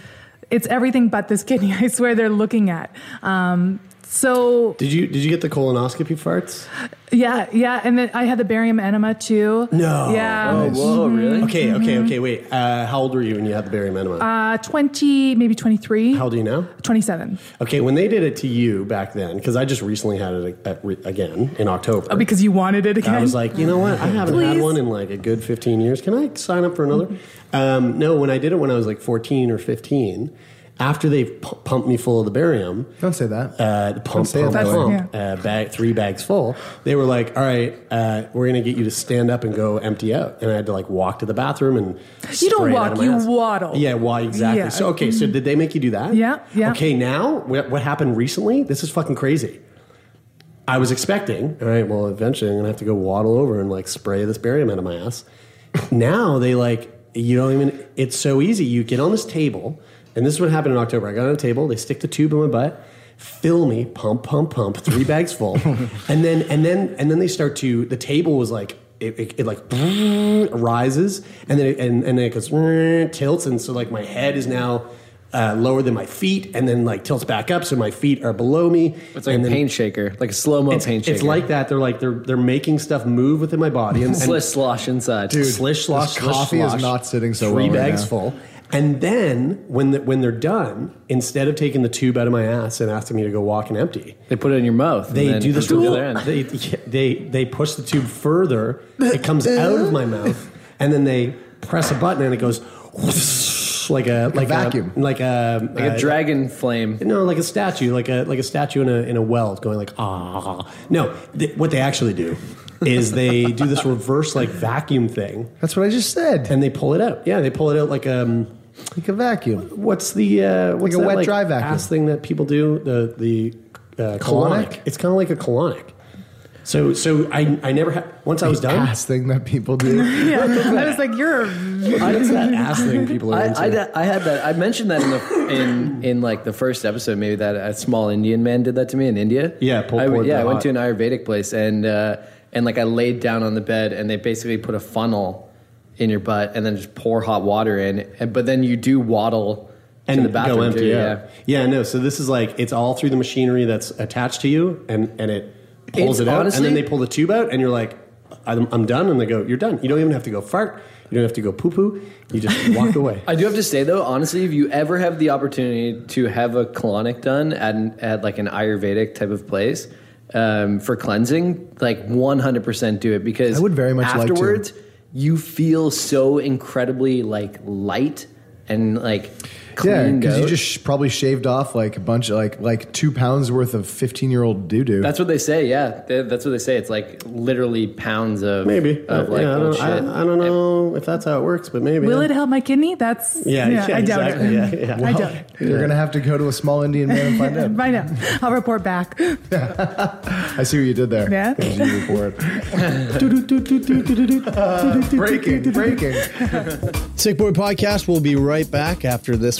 it's everything but this kidney, I swear they're looking at. Um, so Did you did you get the colonoscopy farts? yeah, yeah, and then I had the barium enema too. No. Yeah. Oh, Whoa, really? Okay, okay, okay. Wait. Uh, how old were you when you had the barium enema? Uh, 20, maybe 23. how old are you now? 27. Okay, when they did it to you back then, because I just recently had it at, re- again in October. Oh, because you wanted it again? I was like, you know what? I haven't had one in like a good 15 years. Can I sign up for another? Um, no, when I did it when I was like 14 or 15, after they pu- pumped me full of the barium, Don't say that. uh, the pump, say pump, that way. pump, uh, bag, three bags full. They were like, "All right, uh, we're gonna get you to stand up and go empty out." And I had to like walk to the bathroom and You don't spray it walk, out of my you ass. waddle. Yeah, why exactly? Yeah. So okay, so did they make you do that? Yeah, yeah. Okay, now what, what happened recently? This is fucking crazy. I was expecting, all right, well, eventually I'm gonna have to go waddle over and like spray this barium out of my ass. now they like, you don't even, it's so easy. You get on this table, and this is what happened in October. I got on a table, they stick the tube in my butt, fill me, pump, pump, pump, three bags full. and then, and then, and then they start to, the table was like, it, it, it like rises and then it, and, and then it goes tilts and so like my head is now uh, lower than my feet and then like tilts back up so my feet are below me It's like and a then pain shaker, like a slow mo it's, pain shaker. it's like that they're like they're they're making stuff move within my body and, and slish slosh inside. Dude, slish slosh this slish, coffee is not sitting so three well right bags now. full and then when the, when they're done instead of taking the tube out of my ass and asking me to go walk and empty They put it in your mouth. and they then do this to to the other end. they, they they push the tube further it comes out of my mouth and then they press a button and it goes like a like vacuum. a, like a like a dragon flame. no, like a statue, like a like a statue in a in a well, going like ah. No, th- what they actually do is they do this reverse like vacuum thing, That's what I just said. and they pull it out. Yeah, they pull it out like um, Like a vacuum. what's the uh, what's a that, wet, like, dry vacuum. ass thing that people do the the uh, Colonic? colonic? It's kind of like a colonic. So so I I never had once I was done. Ass thing that people do. yeah. I was like, you're. What's that ass thing people are I, into? I, I had that. I mentioned that in the in in like the first episode. Maybe that a small Indian man did that to me in India. Yeah, pull- I, pour yeah. the I went to an Ayurvedic place and uh, and like I laid down on the bed and they basically put a funnel in your butt and then just pour hot water in. And, but then you do waddle and to the bathroom go empty. too, yeah. yeah, no. So this is like it's all through the machinery that's attached to you, and and it pulls It's it out, and then they pull the tube out, and you're like, I'm, I'm done, and they go, you're done. You don't even have to go fart. You don't have to go poo poo. You just walk away. I do have to say though, honestly, if you ever have the opportunity to have a colonic done at an, at like an Ayurvedic type of place, um, for cleansing, like 100% do it because I would very much like to. You feel so incredibly like light and like Yeah, because you just sh- probably shaved off like a bunch of like like two pounds worth of fifteen year old doo doo. That's what they say. Yeah, They- that's what they say. It's like literally pounds of Maybe. of Uh, like yeah, I, don't, I, shit. I don't know if that's how it works, but maybe. Will it help my kidney? That's Yeah, yeah, I doubt exactly. it. Yeah, yeah. I doubt it. You're gonna have to go to a small Indian man and find out. Find out. I'll report back. I see what you did there. Yeah. You report. breaking, breaking. Sick Boy Podcast We'll be right back after this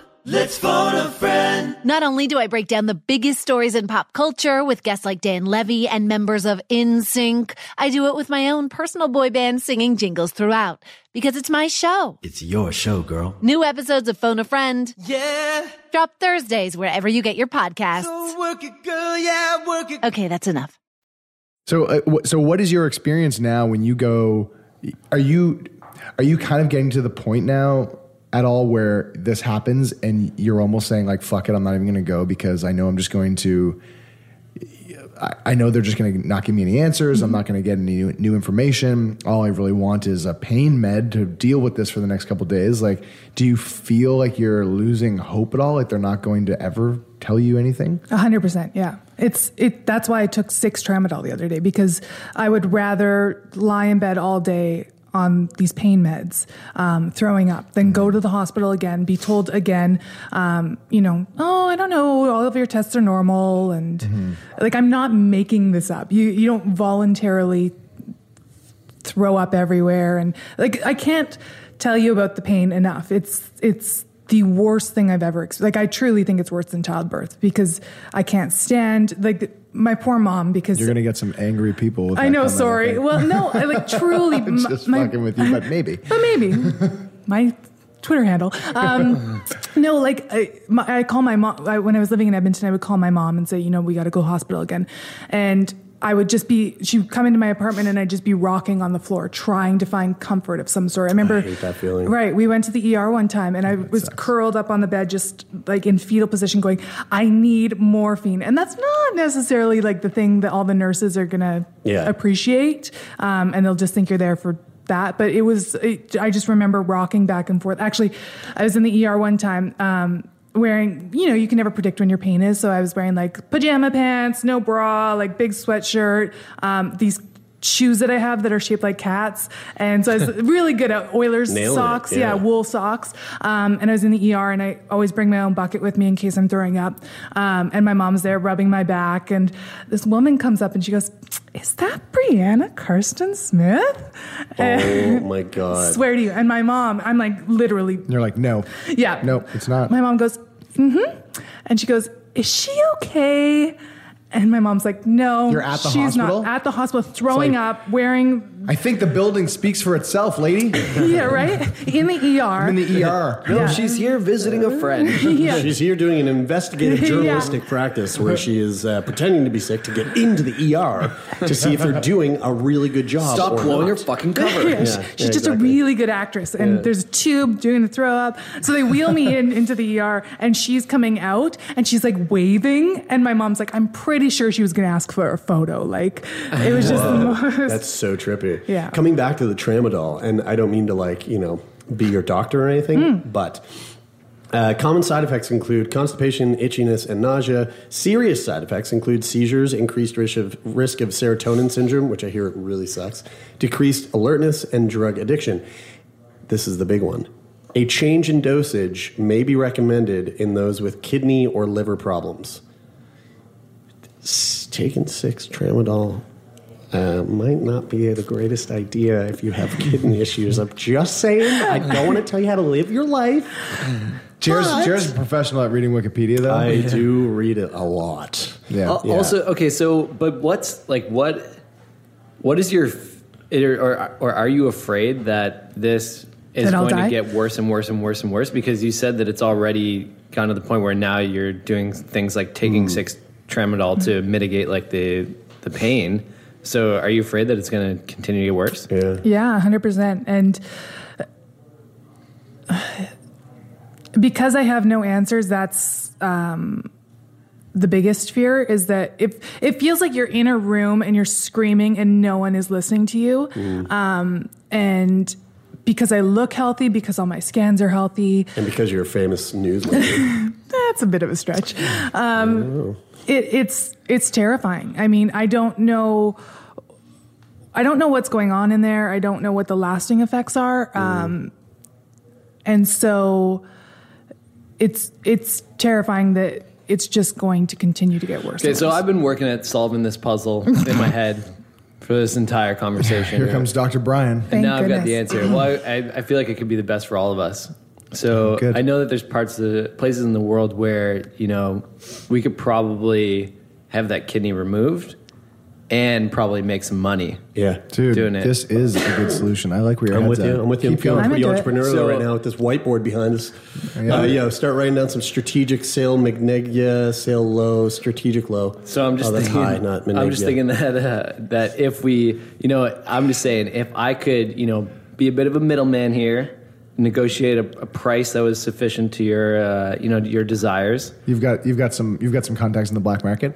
let's phone a friend. Not only do I break down the biggest stories in pop culture with guests like Dan Levy and members of NSYNC, I do it with my own personal boy band singing jingles throughout because it's my show. It's your show, girl. New episodes of Phone a Friend Yeah. drop Thursdays wherever you get your podcasts. So work it, girl. Yeah, work it. Okay, that's enough. So, uh, wh- so what is your experience now when you go? Are you are you kind of getting to the point now at all where this happens and you're almost saying like, "Fuck it, I'm not even going to go because I know I'm just going to." I, know they're just going to not give me any answers. I'm not going to get any new, new information. All I really want is a pain med to deal with this for the next couple days. Like, do you feel like you're losing hope at all? Like they're not going to ever tell you anything? A hundred percent, yeah. It's it. That's why I took six tramadol the other day because I would rather lie in bed all day on these pain meds, um, throwing up, then go to the hospital again, be told again, um, you know, oh, I don't know, all of your tests are normal, and like I'm not making this up. You you don't voluntarily throw up everywhere and like I can't tell you about the pain enough. It's it's the worst thing I've ever ex- like I truly think it's worse than childbirth because I can't stand like my poor mom because You're going to get some angry people. With I know comment, sorry. think. Well no, I like truly I'm just my- fucking with you, but maybe. but maybe my Twitter handle. Um, no, like I, my, I call my mom I, when I was living in Edmonton. I would call my mom and say, you know, we got to go hospital again, and I would just be. She would come into my apartment and I'd just be rocking on the floor, trying to find comfort of some sort. I remember. I hate that feeling. Right, we went to the ER one time, and I was curled up on the bed, just like in fetal position, going, "I need morphine," and that's not necessarily like the thing that all the nurses are gonna Yeah. appreciate, um, and they'll just think you're there for that. But it was, it, I just remember rocking back and forth. Actually, I was in the ER one time. Um, wearing you know you can never predict when your pain is. So i was wearing like pajama pants no bra like big sweatshirt um, these shoes that i have that are shaped like cats and so i was really good at oilers Nailing it, socks yeah. yeah wool socks. Um, and I was in the ER, and I always bring my own bucket with me in case I'm throwing up. Um, and my mom's there rubbing my back, and this woman comes up and she goes, "Is that Breanna Karstens-Smith?" Oh my god. Swear to you. And my mom, I'm like literally, You're like, no. yeah. No, it's not. My mom goes, mm-hmm. And she goes, is she okay? And my mom's like, no, You're at the she's hospital? not at the hospital, throwing like- up, wearing, I think the building speaks for itself, lady. yeah, right, in the ER. I'm in the ER. no, Yeah. she's here visiting a friend. yeah. She's here doing an investigative Yeah. journalistic practice where she is uh, pretending to be sick to get into the ER to see if they're doing a really good job. Stop or blowing her fucking cover. Yeah, Yeah, she's yeah, just exactly. a really good actress, and Yeah. there's a tube doing the throw up. So they wheel me in into the ER, and she's coming out, and she's like waving, and my mom's like, "I'm pretty sure she was going to ask for a photo." Like it was just the most. That's so trippy. Yeah. Coming back to the tramadol, and I don't mean to like you know be your doctor or anything, but. Uh, common side effects include constipation, itchiness, and nausea. Serious side effects include seizures, increased risk of, risk of serotonin syndrome, which I hear really sucks, decreased alertness, and drug addiction. This is the big one. A change in dosage may be recommended in those with kidney or liver problems. S- Taking six tramadol uh, might not be the greatest idea if you have kidney issues. I'm just saying. I don't want to tell you how to live your life. Jared's, But- Jared's a professional at reading Wikipedia, though. I do read it a lot. yeah. Al- Also, okay, so but what's like what what is your or or, or are you afraid that this is That going die? to get worse and worse and worse and worse because you said that it's already gone to the point where now you're doing things like taking six tramadol to mitigate like the the pain. So, are you afraid that it's going to continue to get worse? Yeah. Yeah, 100%. And because I have no answers, that's um, the biggest fear is that if it feels like you're in a room and you're screaming and no one is listening to you. Mm. Um, and because I look healthy, because all my scans are healthy, And because you're a famous newsletter. that's a bit of a stretch. Um, it, it's it's terrifying. I mean, I don't know. I don't know what's going on in there. I don't know what the lasting effects are. Um, and so it's it's terrifying that it's just going to continue to get worse. Okay, so worse. I've been working at solving this puzzle in my head for this entire conversation. Here comes Dr. Brian. And now I've got the answer. Well, I, I- I feel like it could be the best for all of us. So Good. I know that there's parts of the places in the world where you know we could probably have that kidney removed and probably make some money. Yeah. Dude, Doing it. this is a good solution. I like where your I'm with you. at. I'm with you. I'm Keep feeling pretty entrepreneurial So- right now with this whiteboard behind us. Yeah. Uh, yo, start writing down some strategic sale Magnegia, sale low, strategic low. So I'm just oh, that's thinking, high, not I'm just thinking that uh, that if we, you know, I'm just saying if I could, you know, be a bit of a middleman here, negotiate a, a price that was sufficient to your, uh, you know, your desires. You've got you've got some you've got some contacts in the black market.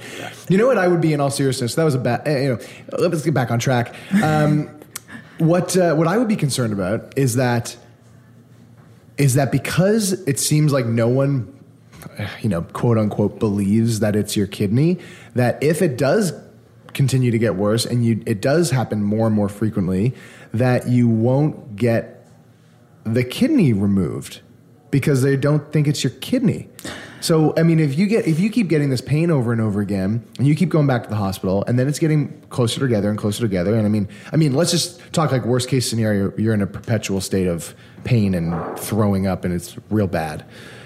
You know what I would be in all seriousness. That was a bad. eh, You know, let's get back on track. Um, what uh, what I would be concerned about is that is that because it seems like no one, you know, quote unquote, believes that it's your kidney. That if it does continue to get worse and you it does happen more and more frequently, that you won't get the kidney removed because they don't think it's your kidney. So I mean, if you get if you keep getting this pain over and over again, and you keep going back to the hospital, and then it's getting closer together and closer together, and I mean, I mean, let's just talk like worst case scenario. You're in a perpetual state of pain and throwing up, and it's real bad.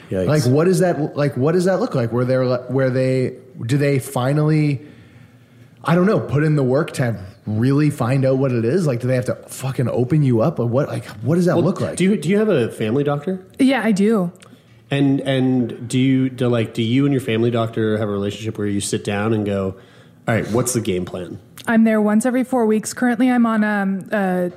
Yikes. Like, what does that like? What does that look like? Where they're where they do they finally? I don't know. Put in the work to really find out what it is. Like, do they have to fucking open you up, or what? Like, what does that look like? Do you do you have a family doctor? yeah, I do. And and do you do like do you and your family doctor have a relationship where you sit down and go, all right, what's the game plan? I'm there once every four weeks. Currently, I'm on um, a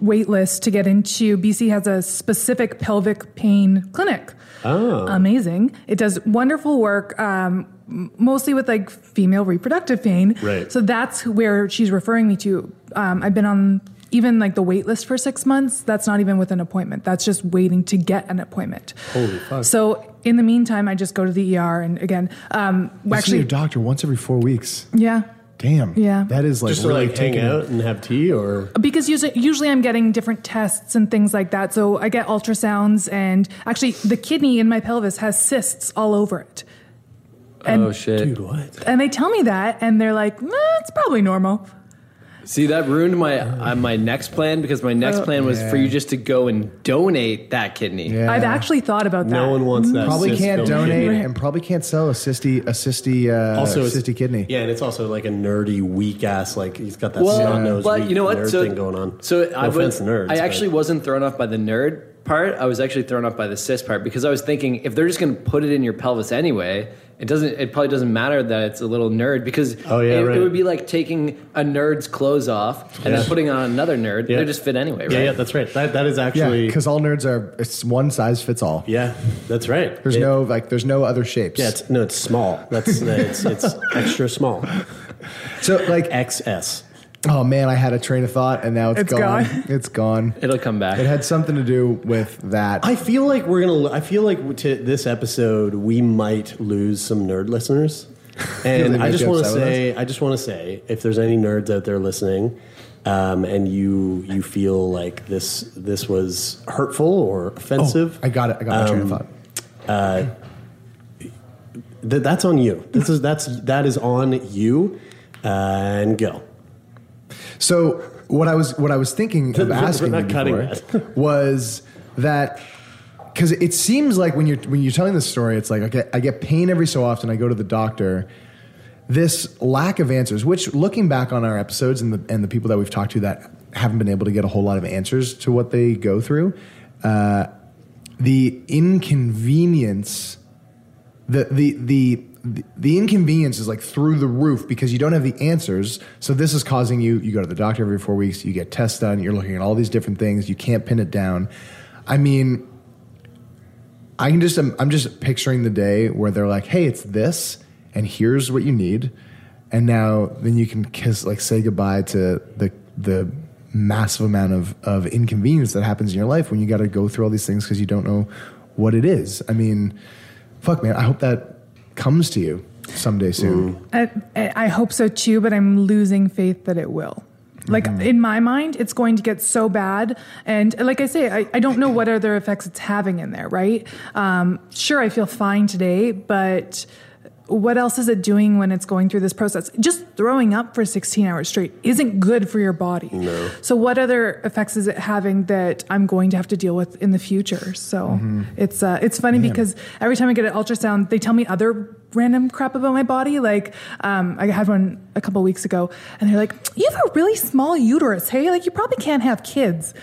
wait list to get into. BC has a specific pelvic pain clinic. Oh, Amazing. It does wonderful work, um, m- mostly with like female reproductive pain. Right. So that's where she's referring me to. Um, I've been on even like the wait list for six months. That's not even with an appointment. That's just waiting to get an appointment. holy fuck! So in the meantime, I just go to the ER and again, um, You see actually, your doctor once every four weeks. yeah. Damn. Yeah. That is like just to really like hang taking out and have tea, or because usually, usually I'm getting different tests and things like that. So I get ultrasounds, and actually, the kidney in my pelvis has cysts all over it. And, oh shit! dude, what? and they tell me that, and they're like, "Eh, "It's probably normal." See, that ruined my uh, my next plan because my next Oh. plan was for you just to go and donate that kidney. Yeah. I've actually thought about that. No one wants that. probably can't donate kidney. and probably can't sell a cysty a cysty uh, Also, it's- cysty kidney. Yeah, and it's also like a nerdy, weak ass. Like he's got that Well, snot nose, but weak you know what? So, thing going on. so no I was, nerds. I but- actually wasn't thrown off by the nerd part. I was actually thrown off by the cyst part because I was thinking if they're just going to put it in your pelvis anyway, it doesn't. It probably doesn't matter that it's a little nerd because Oh, yeah, it, right. it would be like taking a nerd's clothes off and Yeah. then putting on another nerd. Yeah. They just fit anyway, right? Yeah, yeah, that's right. That that is actually. because all nerds are it's one size fits all. Yeah, that's right. There's It- no like there's no other shapes. Yeah, it's, no, it's small. That's it's it's extra small. so like XS. Oh man, I had a train of thought and now it's It's gone. gone. It's gone. It'll come back. It had something to do with that. I feel like we're gonna. I feel like to this episode we might lose some nerd listeners, and I just be want to upset with say, I just want to say, if there's any nerds out there listening, um, and you you feel like this this was hurtful or offensive, Oh, I got it. I got my train of um, thought. uh, th- that's on you. This is that's that is on you, uh, and go. So what I was what I was thinking of asking you before was that because it seems like when you're when you're telling this story, it's like I get I get pain every so often. I go to the doctor. This lack of answers, which looking back on our episodes and the and the people that we've talked to that haven't been able to get a whole lot of answers to what they go through, uh, the inconvenience the the the the, inconvenience is like through the roof because you don't have the answers. So this is causing you. You go to the doctor every four weeks. You get tests done. You're looking at all these different things. You can't pin it down. I mean, I can just I'm, I'm just picturing the day where they're like, "Hey, it's this, and here's what you need," and now then you can kiss like say goodbye to the the massive amount of of inconvenience that happens in your life when you got to go through all these things because you don't know what it is. I mean, fuck, man. I hope that comes to you someday soon. I, I hope so too, but I'm losing faith that it will. Like in my mind, it's going to get so bad. And like I say, I, I don't know what other effects it's having in there, right? Um, sure, I feel fine today, but what else is it doing when it's going through this process? Just throwing up for 16 hours straight isn't good for your body. No. So, what other effects is it having that I'm going to have to deal with in the future? So, Mm-hmm. it's uh, it's funny because every time I get an ultrasound, they tell me other random crap about my body. Like, um, I had one a couple weeks ago, and they're like, "You have a really small uterus. Hey, like you probably can't have kids."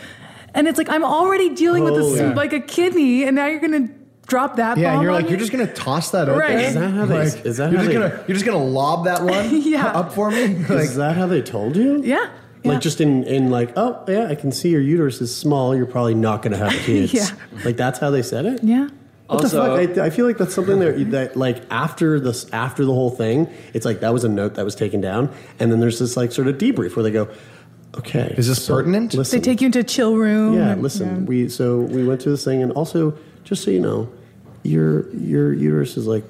And it's like I'm already dealing with Holy- this, like a kidney, and now you're gonna drop that. Yeah, bomb and you're on like, me? you're just gonna toss that out Right. there. Is that how they- Like, is that you're how just they- gonna you're just gonna lob that one Yeah. up for me? Like, is that how they told you? Yeah. Like yeah. just in, in like, oh yeah, I can see your uterus is small. You're probably not going to have kids. Yeah. Like that's how they said it. yeah. What Also- the fuck? I, I feel like that's something that, that like after this after the whole thing, it's like that was a note that was taken down, and then there's this like sort of debrief where they go, okay, Is this pertinent? Listen, They take you into a chill room. yeah, and- listen, yeah. we so we went to this thing, and also just so you know, your your uterus is like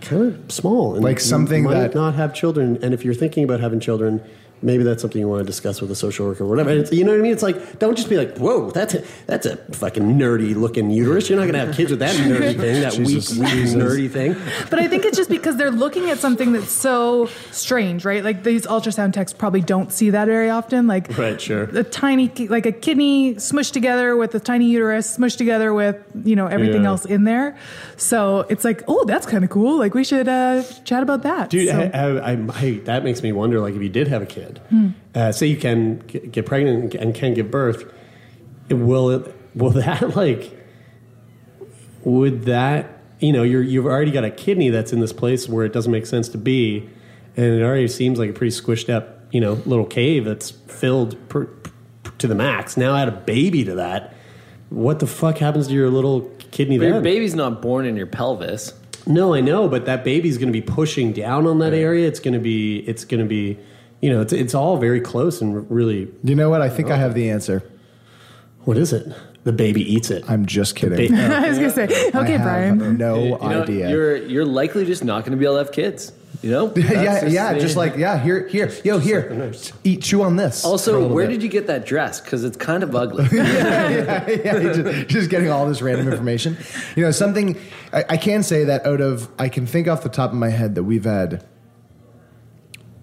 kind of small, and Like something might that- not have children, and if you're thinking about having children. Maybe that's something you want to discuss with a social worker or whatever. It's, you know what I mean? It's like, don't just be like, whoa, that's a, that's a fucking nerdy looking uterus. You're not going to have kids with that nerdy thing, that Jesus. weak, weak, Jesus. nerdy thing. But I think it's just because they're looking at something that's so strange, right? Like these ultrasound techs probably don't see that very often. Like Right, sure. a tiny, like a kidney smushed together with a tiny uterus smushed together with you know everything Yeah. else in there. So it's like, oh, that's kind of cool. Like we should uh, chat about that. Dude, So- I, I, I, hey, that makes me wonder. Like, if you did have a kid, Hmm. uh, say you can get pregnant and can give birth, it, will it will that like would that you know you're you've already got a kidney that's in this place where it doesn't make sense to be, and it already seems like a pretty squished up you know little cave that's filled per, per- to the max. Now add a baby to that. What the fuck happens to your little kidney But your baby's not born in your pelvis. No, I know, but that baby's going to be pushing down on that area. It's going to be, it's going to be, you know, it's it's all very close and really. you know what? I think I have the answer. What is it? The baby eats it. I'm just kidding. ba- I was gonna say, I okay, have Brian. No You know, idea. You're you're likely just not going to be able to have kids. You know? yeah, That's just yeah, the- just like yeah, here, here, yo, here, eat, chew on this. for a Also, little where bit. did you get that dress? Because it's kind of ugly. yeah, yeah, just, just getting all this random information. You know, something I, I can say that out of I can think off the top of my head that we've had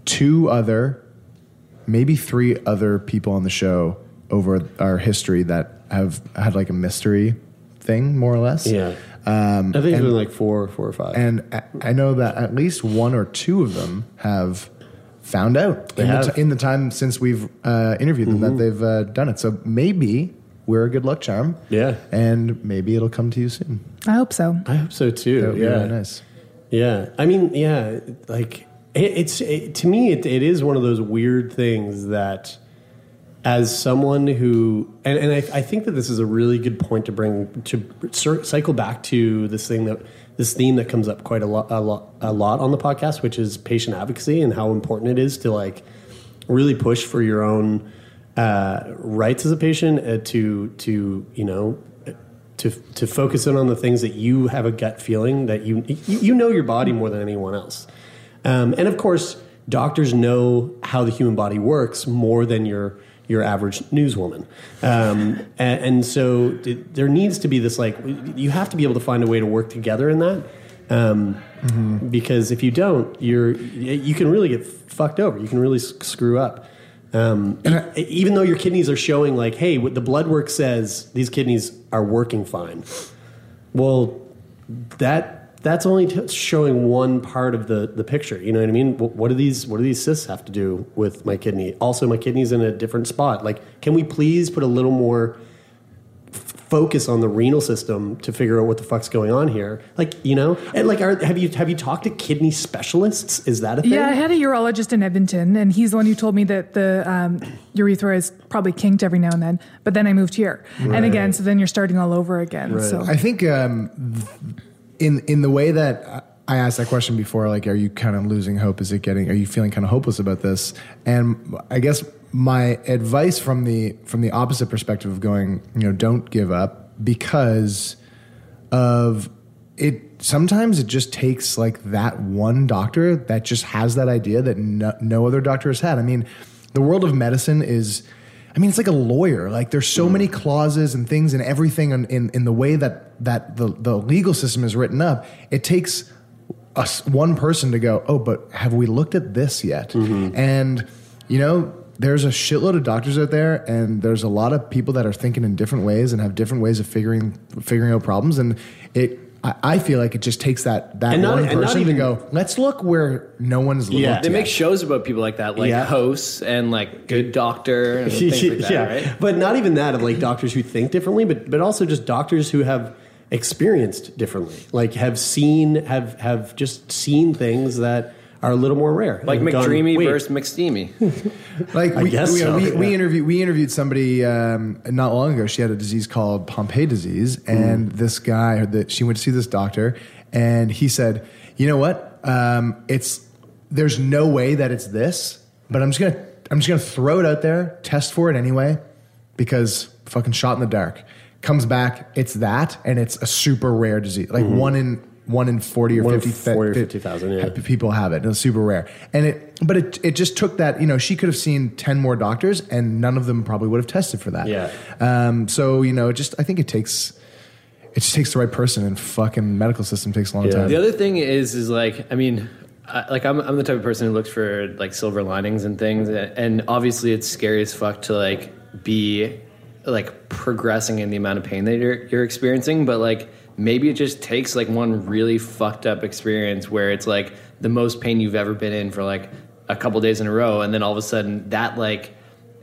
two other, maybe three other people on the show over our history that have had like a mystery thing, more or less. Yeah. Um, I think it's and- been like four, four or five. and I- I know that at least one or two of them have found out in. The, t- in the time since we've uh, interviewed them that they've uh, done it. So maybe we're a good luck charm. Yeah. And maybe it'll come to you soon. I hope so. I hope so too. That would be yeah, really nice. yeah. I mean, yeah, like it, it's it, to me, it, it is one of those weird things that, as someone who, and, and I, I think that this is a really good point to bring to cycle back to this thing that this theme that comes up quite a lot, a lot, a lot on the podcast, which is patient advocacy and how important it is to like really push for your own uh, rights as a patient uh, to to you know to to focus in on the things that you have a gut feeling that you you, you know your body more than anyone else, um, and of course doctors know how the human body works more than your your average newswoman, um, and, and so it, there needs to be this like you have to be able to find a way to work together in that. Um, Because if you don't, you're you can really get fucked over. You can really screw up. Um, even though your kidneys are showing like, hey, what the blood work says these kidneys are working fine. Well, that that's only t- showing one part of the the picture. You know what I mean? What, what do these what do these cysts have to do with my kidney? Also, my kidney's in a different spot. Like, can we please put a little more f- focus on the renal system to figure out what the fuck's going on here. Like, you know, and like, are, have you have you talked to kidney specialists? Is that a thing? Yeah, I had a urologist in Edmonton, and he's the one who told me that the um, urethra is probably kinked every now and then. But then I moved here, Right. and again, so then you're starting all over again. So I think um, in in the way that I asked that question before, like, are you kind of losing hope? Is it getting? Are you feeling kind of hopeless about this? And I guess my advice from the from the opposite perspective of going, you know, don't give up because of it. Sometimes it just takes like that one doctor that just has that idea that no, no other doctor has had. I mean, the world of medicine is. I mean, it's like a lawyer. Like there's so many clauses and things and everything in, in, in the way that, that the, the legal system is written up. It takes us one person to go, oh, but have we looked at this yet? Mm-hmm. And, you know, there's a shitload of doctors out there and there's a lot of people that are thinking in different ways and have different ways of figuring figuring out problems. And it I, I feel like it just takes that that And not- one not person even- to go, let's look where no one's looked They yet. make shows about people like that, like Yeah. hosts and like Good Doctor and things like that, yeah, right? but not even that of like doctors who think differently, but but also just doctors who have experienced differently, like have seen have have just seen things that are a little more rare, Like And gone, McDreamy "Wait, versus McSteamy. Like I we, guess we, so, we, yeah. we interviewed we interviewed somebody um, not long ago. She had a disease called Pompe disease, and this guy that she went to see this doctor, and he said, "You know what? Um, it's there's no way that it's this, but I'm just gonna I'm just gonna throw it out there, test for it anyway, because fucking shot in the dark. Comes back, it's that, and it's a super rare disease, like Mhm. one in one in forty or One in fifty 40 50,000, yeah. people have it. It's super rare. And it, but it, it just took that, you know, she could have seen 10 more doctors and none of them probably would have tested for that. Yeah. Um, so, you know, it just, I think it takes, it just takes the right person and fucking medical system takes a long time. The other thing is, is like, I mean, I, like I'm, I'm the type of person who looks for like silver linings and things, and obviously it's scary as fuck to like be like progressing in the amount of pain that you're you're experiencing, but like maybe it just takes like one really fucked up experience where it's like the most pain you've ever been in for like a couple days in a row, and then all of a sudden that like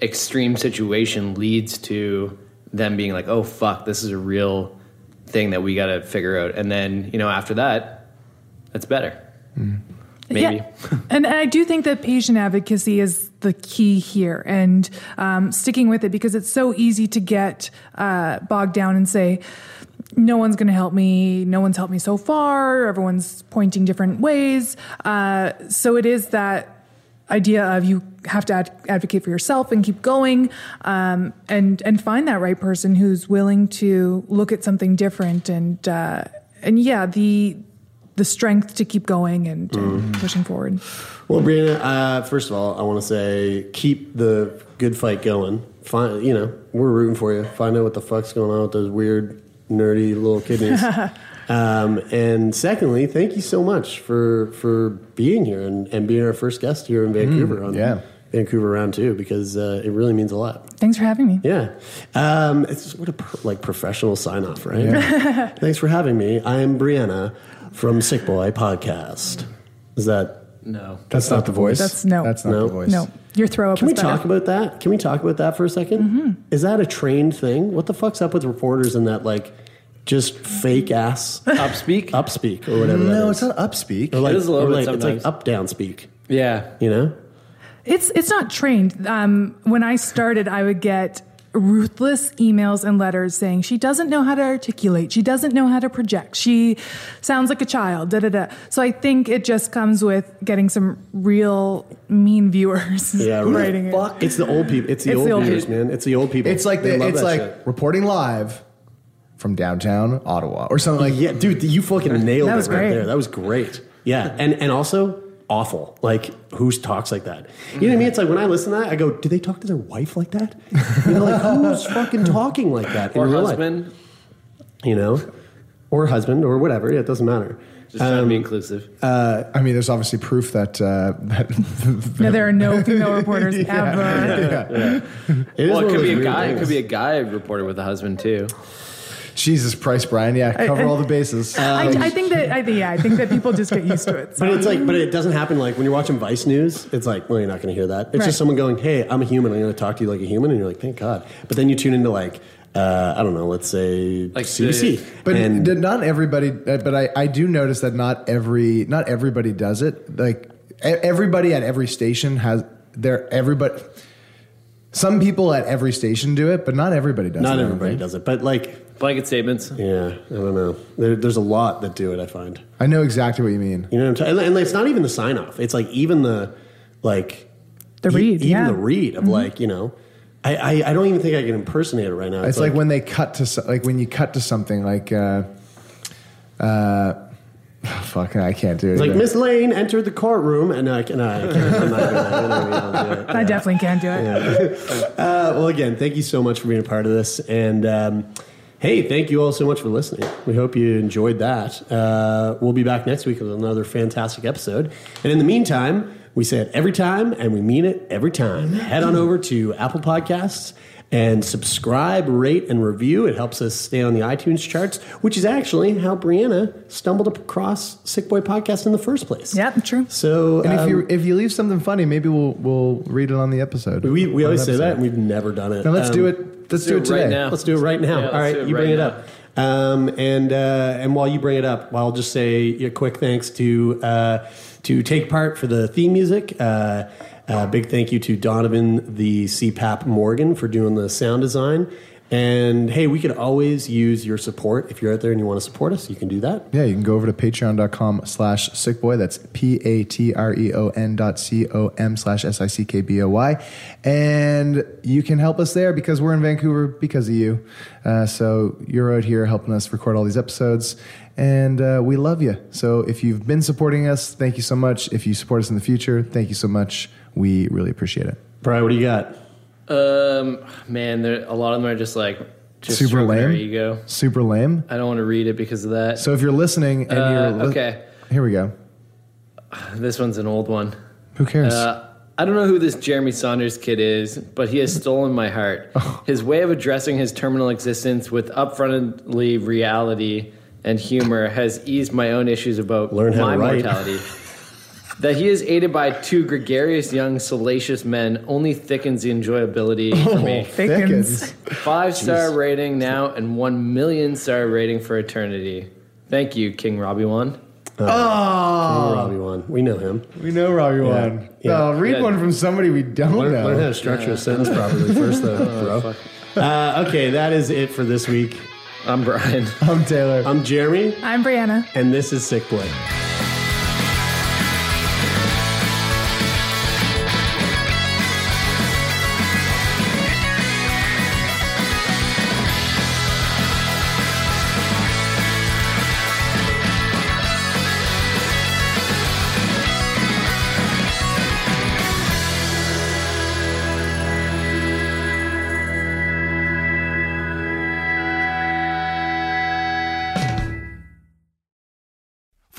extreme situation leads to them being like, oh fuck, this is a real thing that we got to figure out. And then, you know, after that, that's better. Maybe. Yeah. and I do think that patient advocacy is the key here and um, sticking with it because it's so easy to get uh, bogged down and say, no one's going to help me. No one's helped me so far. Everyone's pointing different ways. Uh, so it is that idea of you have to ad- advocate for yourself and keep going um, and and find that right person who's willing to look at something different and uh, and yeah the the strength to keep going and, and pushing forward. Well, Breanna, uh, first of all, I want to say keep the good fight going. Find, you know, we're rooting for you. Find out what the fuck's going on with those weird, nerdy little kidneys. um, and secondly, thank you so much for for being here and, and being our first guest here in Vancouver on yeah. Vancouver Round Two because uh, it really means a lot. Thanks for having me. Yeah, um, it's what a pro- like professional sign off, right? Thanks for having me. I'm Breanna from Sick Boy Podcast. Is that No. That's, not, the voice. That's no. That's not No. the voice. No, your throw up. Can we is better. talk about that? Can we talk about that for a 2nd Is that a trained thing? What the fuck's up with reporters and that like just fake ass Upspeak? upspeak or whatever? No, that it's not upspeak. Or like, It is a little bit like it's like sometimes. up down speak. Yeah. You know? It's it's not trained. Um, when I started, I would get ruthless emails and letters saying she doesn't know how to articulate, she doesn't know how to project, she sounds like a child. Da da da. So I think it just comes with getting some real mean viewers Yeah, right. writing it. It's the old people. It's the It's old the old viewers, people. man. It's the old people. It's like They the, love it's like shit. reporting live from downtown Ottawa or something like yeah, dude, you fucking nailed That it was right great. there. That was great. Yeah, and and also awful. Like who talks like that? You know what I mean? It's like when I listen to that, I go, do they talk to their wife like that? You know, like who's fucking talking like that in Or real life? husband. You know, or husband or whatever. Yeah, it doesn't matter. Just trying to Um, be inclusive. I mean, there's obviously proof that uh, that No, there are no female reporters ever. It is well, one it of could be a weird guy. It could be a guy reporter with a husband too. Jesus Price, Brian. Yeah, cover I- all the bases. I, I think that I think yeah, I think that people just get used to it. so. But it's like, but it doesn't happen like when you're watching Vice News. It's like, well, you're not going to hear that. It's Right. just someone going, "Hey, I'm a human. I'm going to talk to you like a human," and you're like, "Thank God." But then you tune into like uh, I don't know, let's say Like CBC. But and not everybody. uh, But I, I do notice that not every not everybody does it. Like e- everybody at every station has their everybody. Some people at every station do it, but not everybody does. not it, don't everybody does it, but like Blanket statements. yeah, I don't know. There, there's a lot that do it. I find. I know exactly what you mean. You know, what I'm saying? and, and it's not even the sign off. It's like even the like The e- read, even yeah. the read of Mhm. like you know. I, I, I don't even think I can impersonate it right now. It's, like, when they cut to like when you cut to something like uh, uh, fuck I can't do it. It's like. Miss Lane entered the courtroom, and I can. I, can't, I'm gonna, I'm not gonna do it. I definitely can't do it. Uh, well, again, thank you so much for being a part of this, and um, hey, thank you all so much for listening. We hope you enjoyed that. Uh, we'll be back next week with another fantastic episode, and in the meantime, we say it every time, and we mean it every time. Head on over to Apple Podcasts. And subscribe, rate, and review. It helps us stay on the iTunes charts, which is actually how Breanna stumbled across Sick Boy Podcast in the first place. Yeah, true. So, and if um, you if you leave something funny, maybe we'll we'll read it on the episode. We, we always say that, and we've never done it. Now let's Um, do it. Let's do it today. Let's do it right now. Yeah, All let's right, it you right bring it now. up. Um, and uh, and while you bring it up, I'll just say a quick thanks to uh, to take part for the theme music. Uh, uh, big thank you to Donovan the CPAP Morgan for doing the sound design. And hey, we could always use your support. If you're out there and you want to support us, you can do that. Yeah, you can go over to patreon.com slash sickboy. That's P A T R E O N dot C O M slash S I C K B O Y. And you can help us there because we're in Vancouver because of you. Uh, so you're out here helping us record all these episodes. And uh, we love you. So if you've been supporting us, thank you so much. If you support us in the future, thank you so much. We really appreciate it. Brian, what do you got? Um, man, there a lot of them are just like just Super stroking our lame? ego. Super lame. I don't want to read it because of that. So if you're listening and Uh, you're. li- okay. Here we go. This one's an old one. Who cares? Uh, I don't know who this Jeremie Saunders kid is, but he has stolen my heart. Oh. His way of addressing his terminal existence with upfrontedly reality and humor has eased my own issues about Learn how my to write. mortality. that he is aided by two gregarious, young, salacious men only thickens the enjoyability for me. Thickens. Five star rating now and one million star rating for eternity. Thank you, King Robbie One. Oh, Robbie one. We know him. We know Robbie Yeah. one. Yeah. No, read Yeah. one from somebody we don't Learn, know. learn how to structure a sentence properly first, though, bro. Uh, okay, that is it for this week. I'm Brian. I'm Taylor. I'm Jeremie, I'm Breanna. and this is Sick Boy.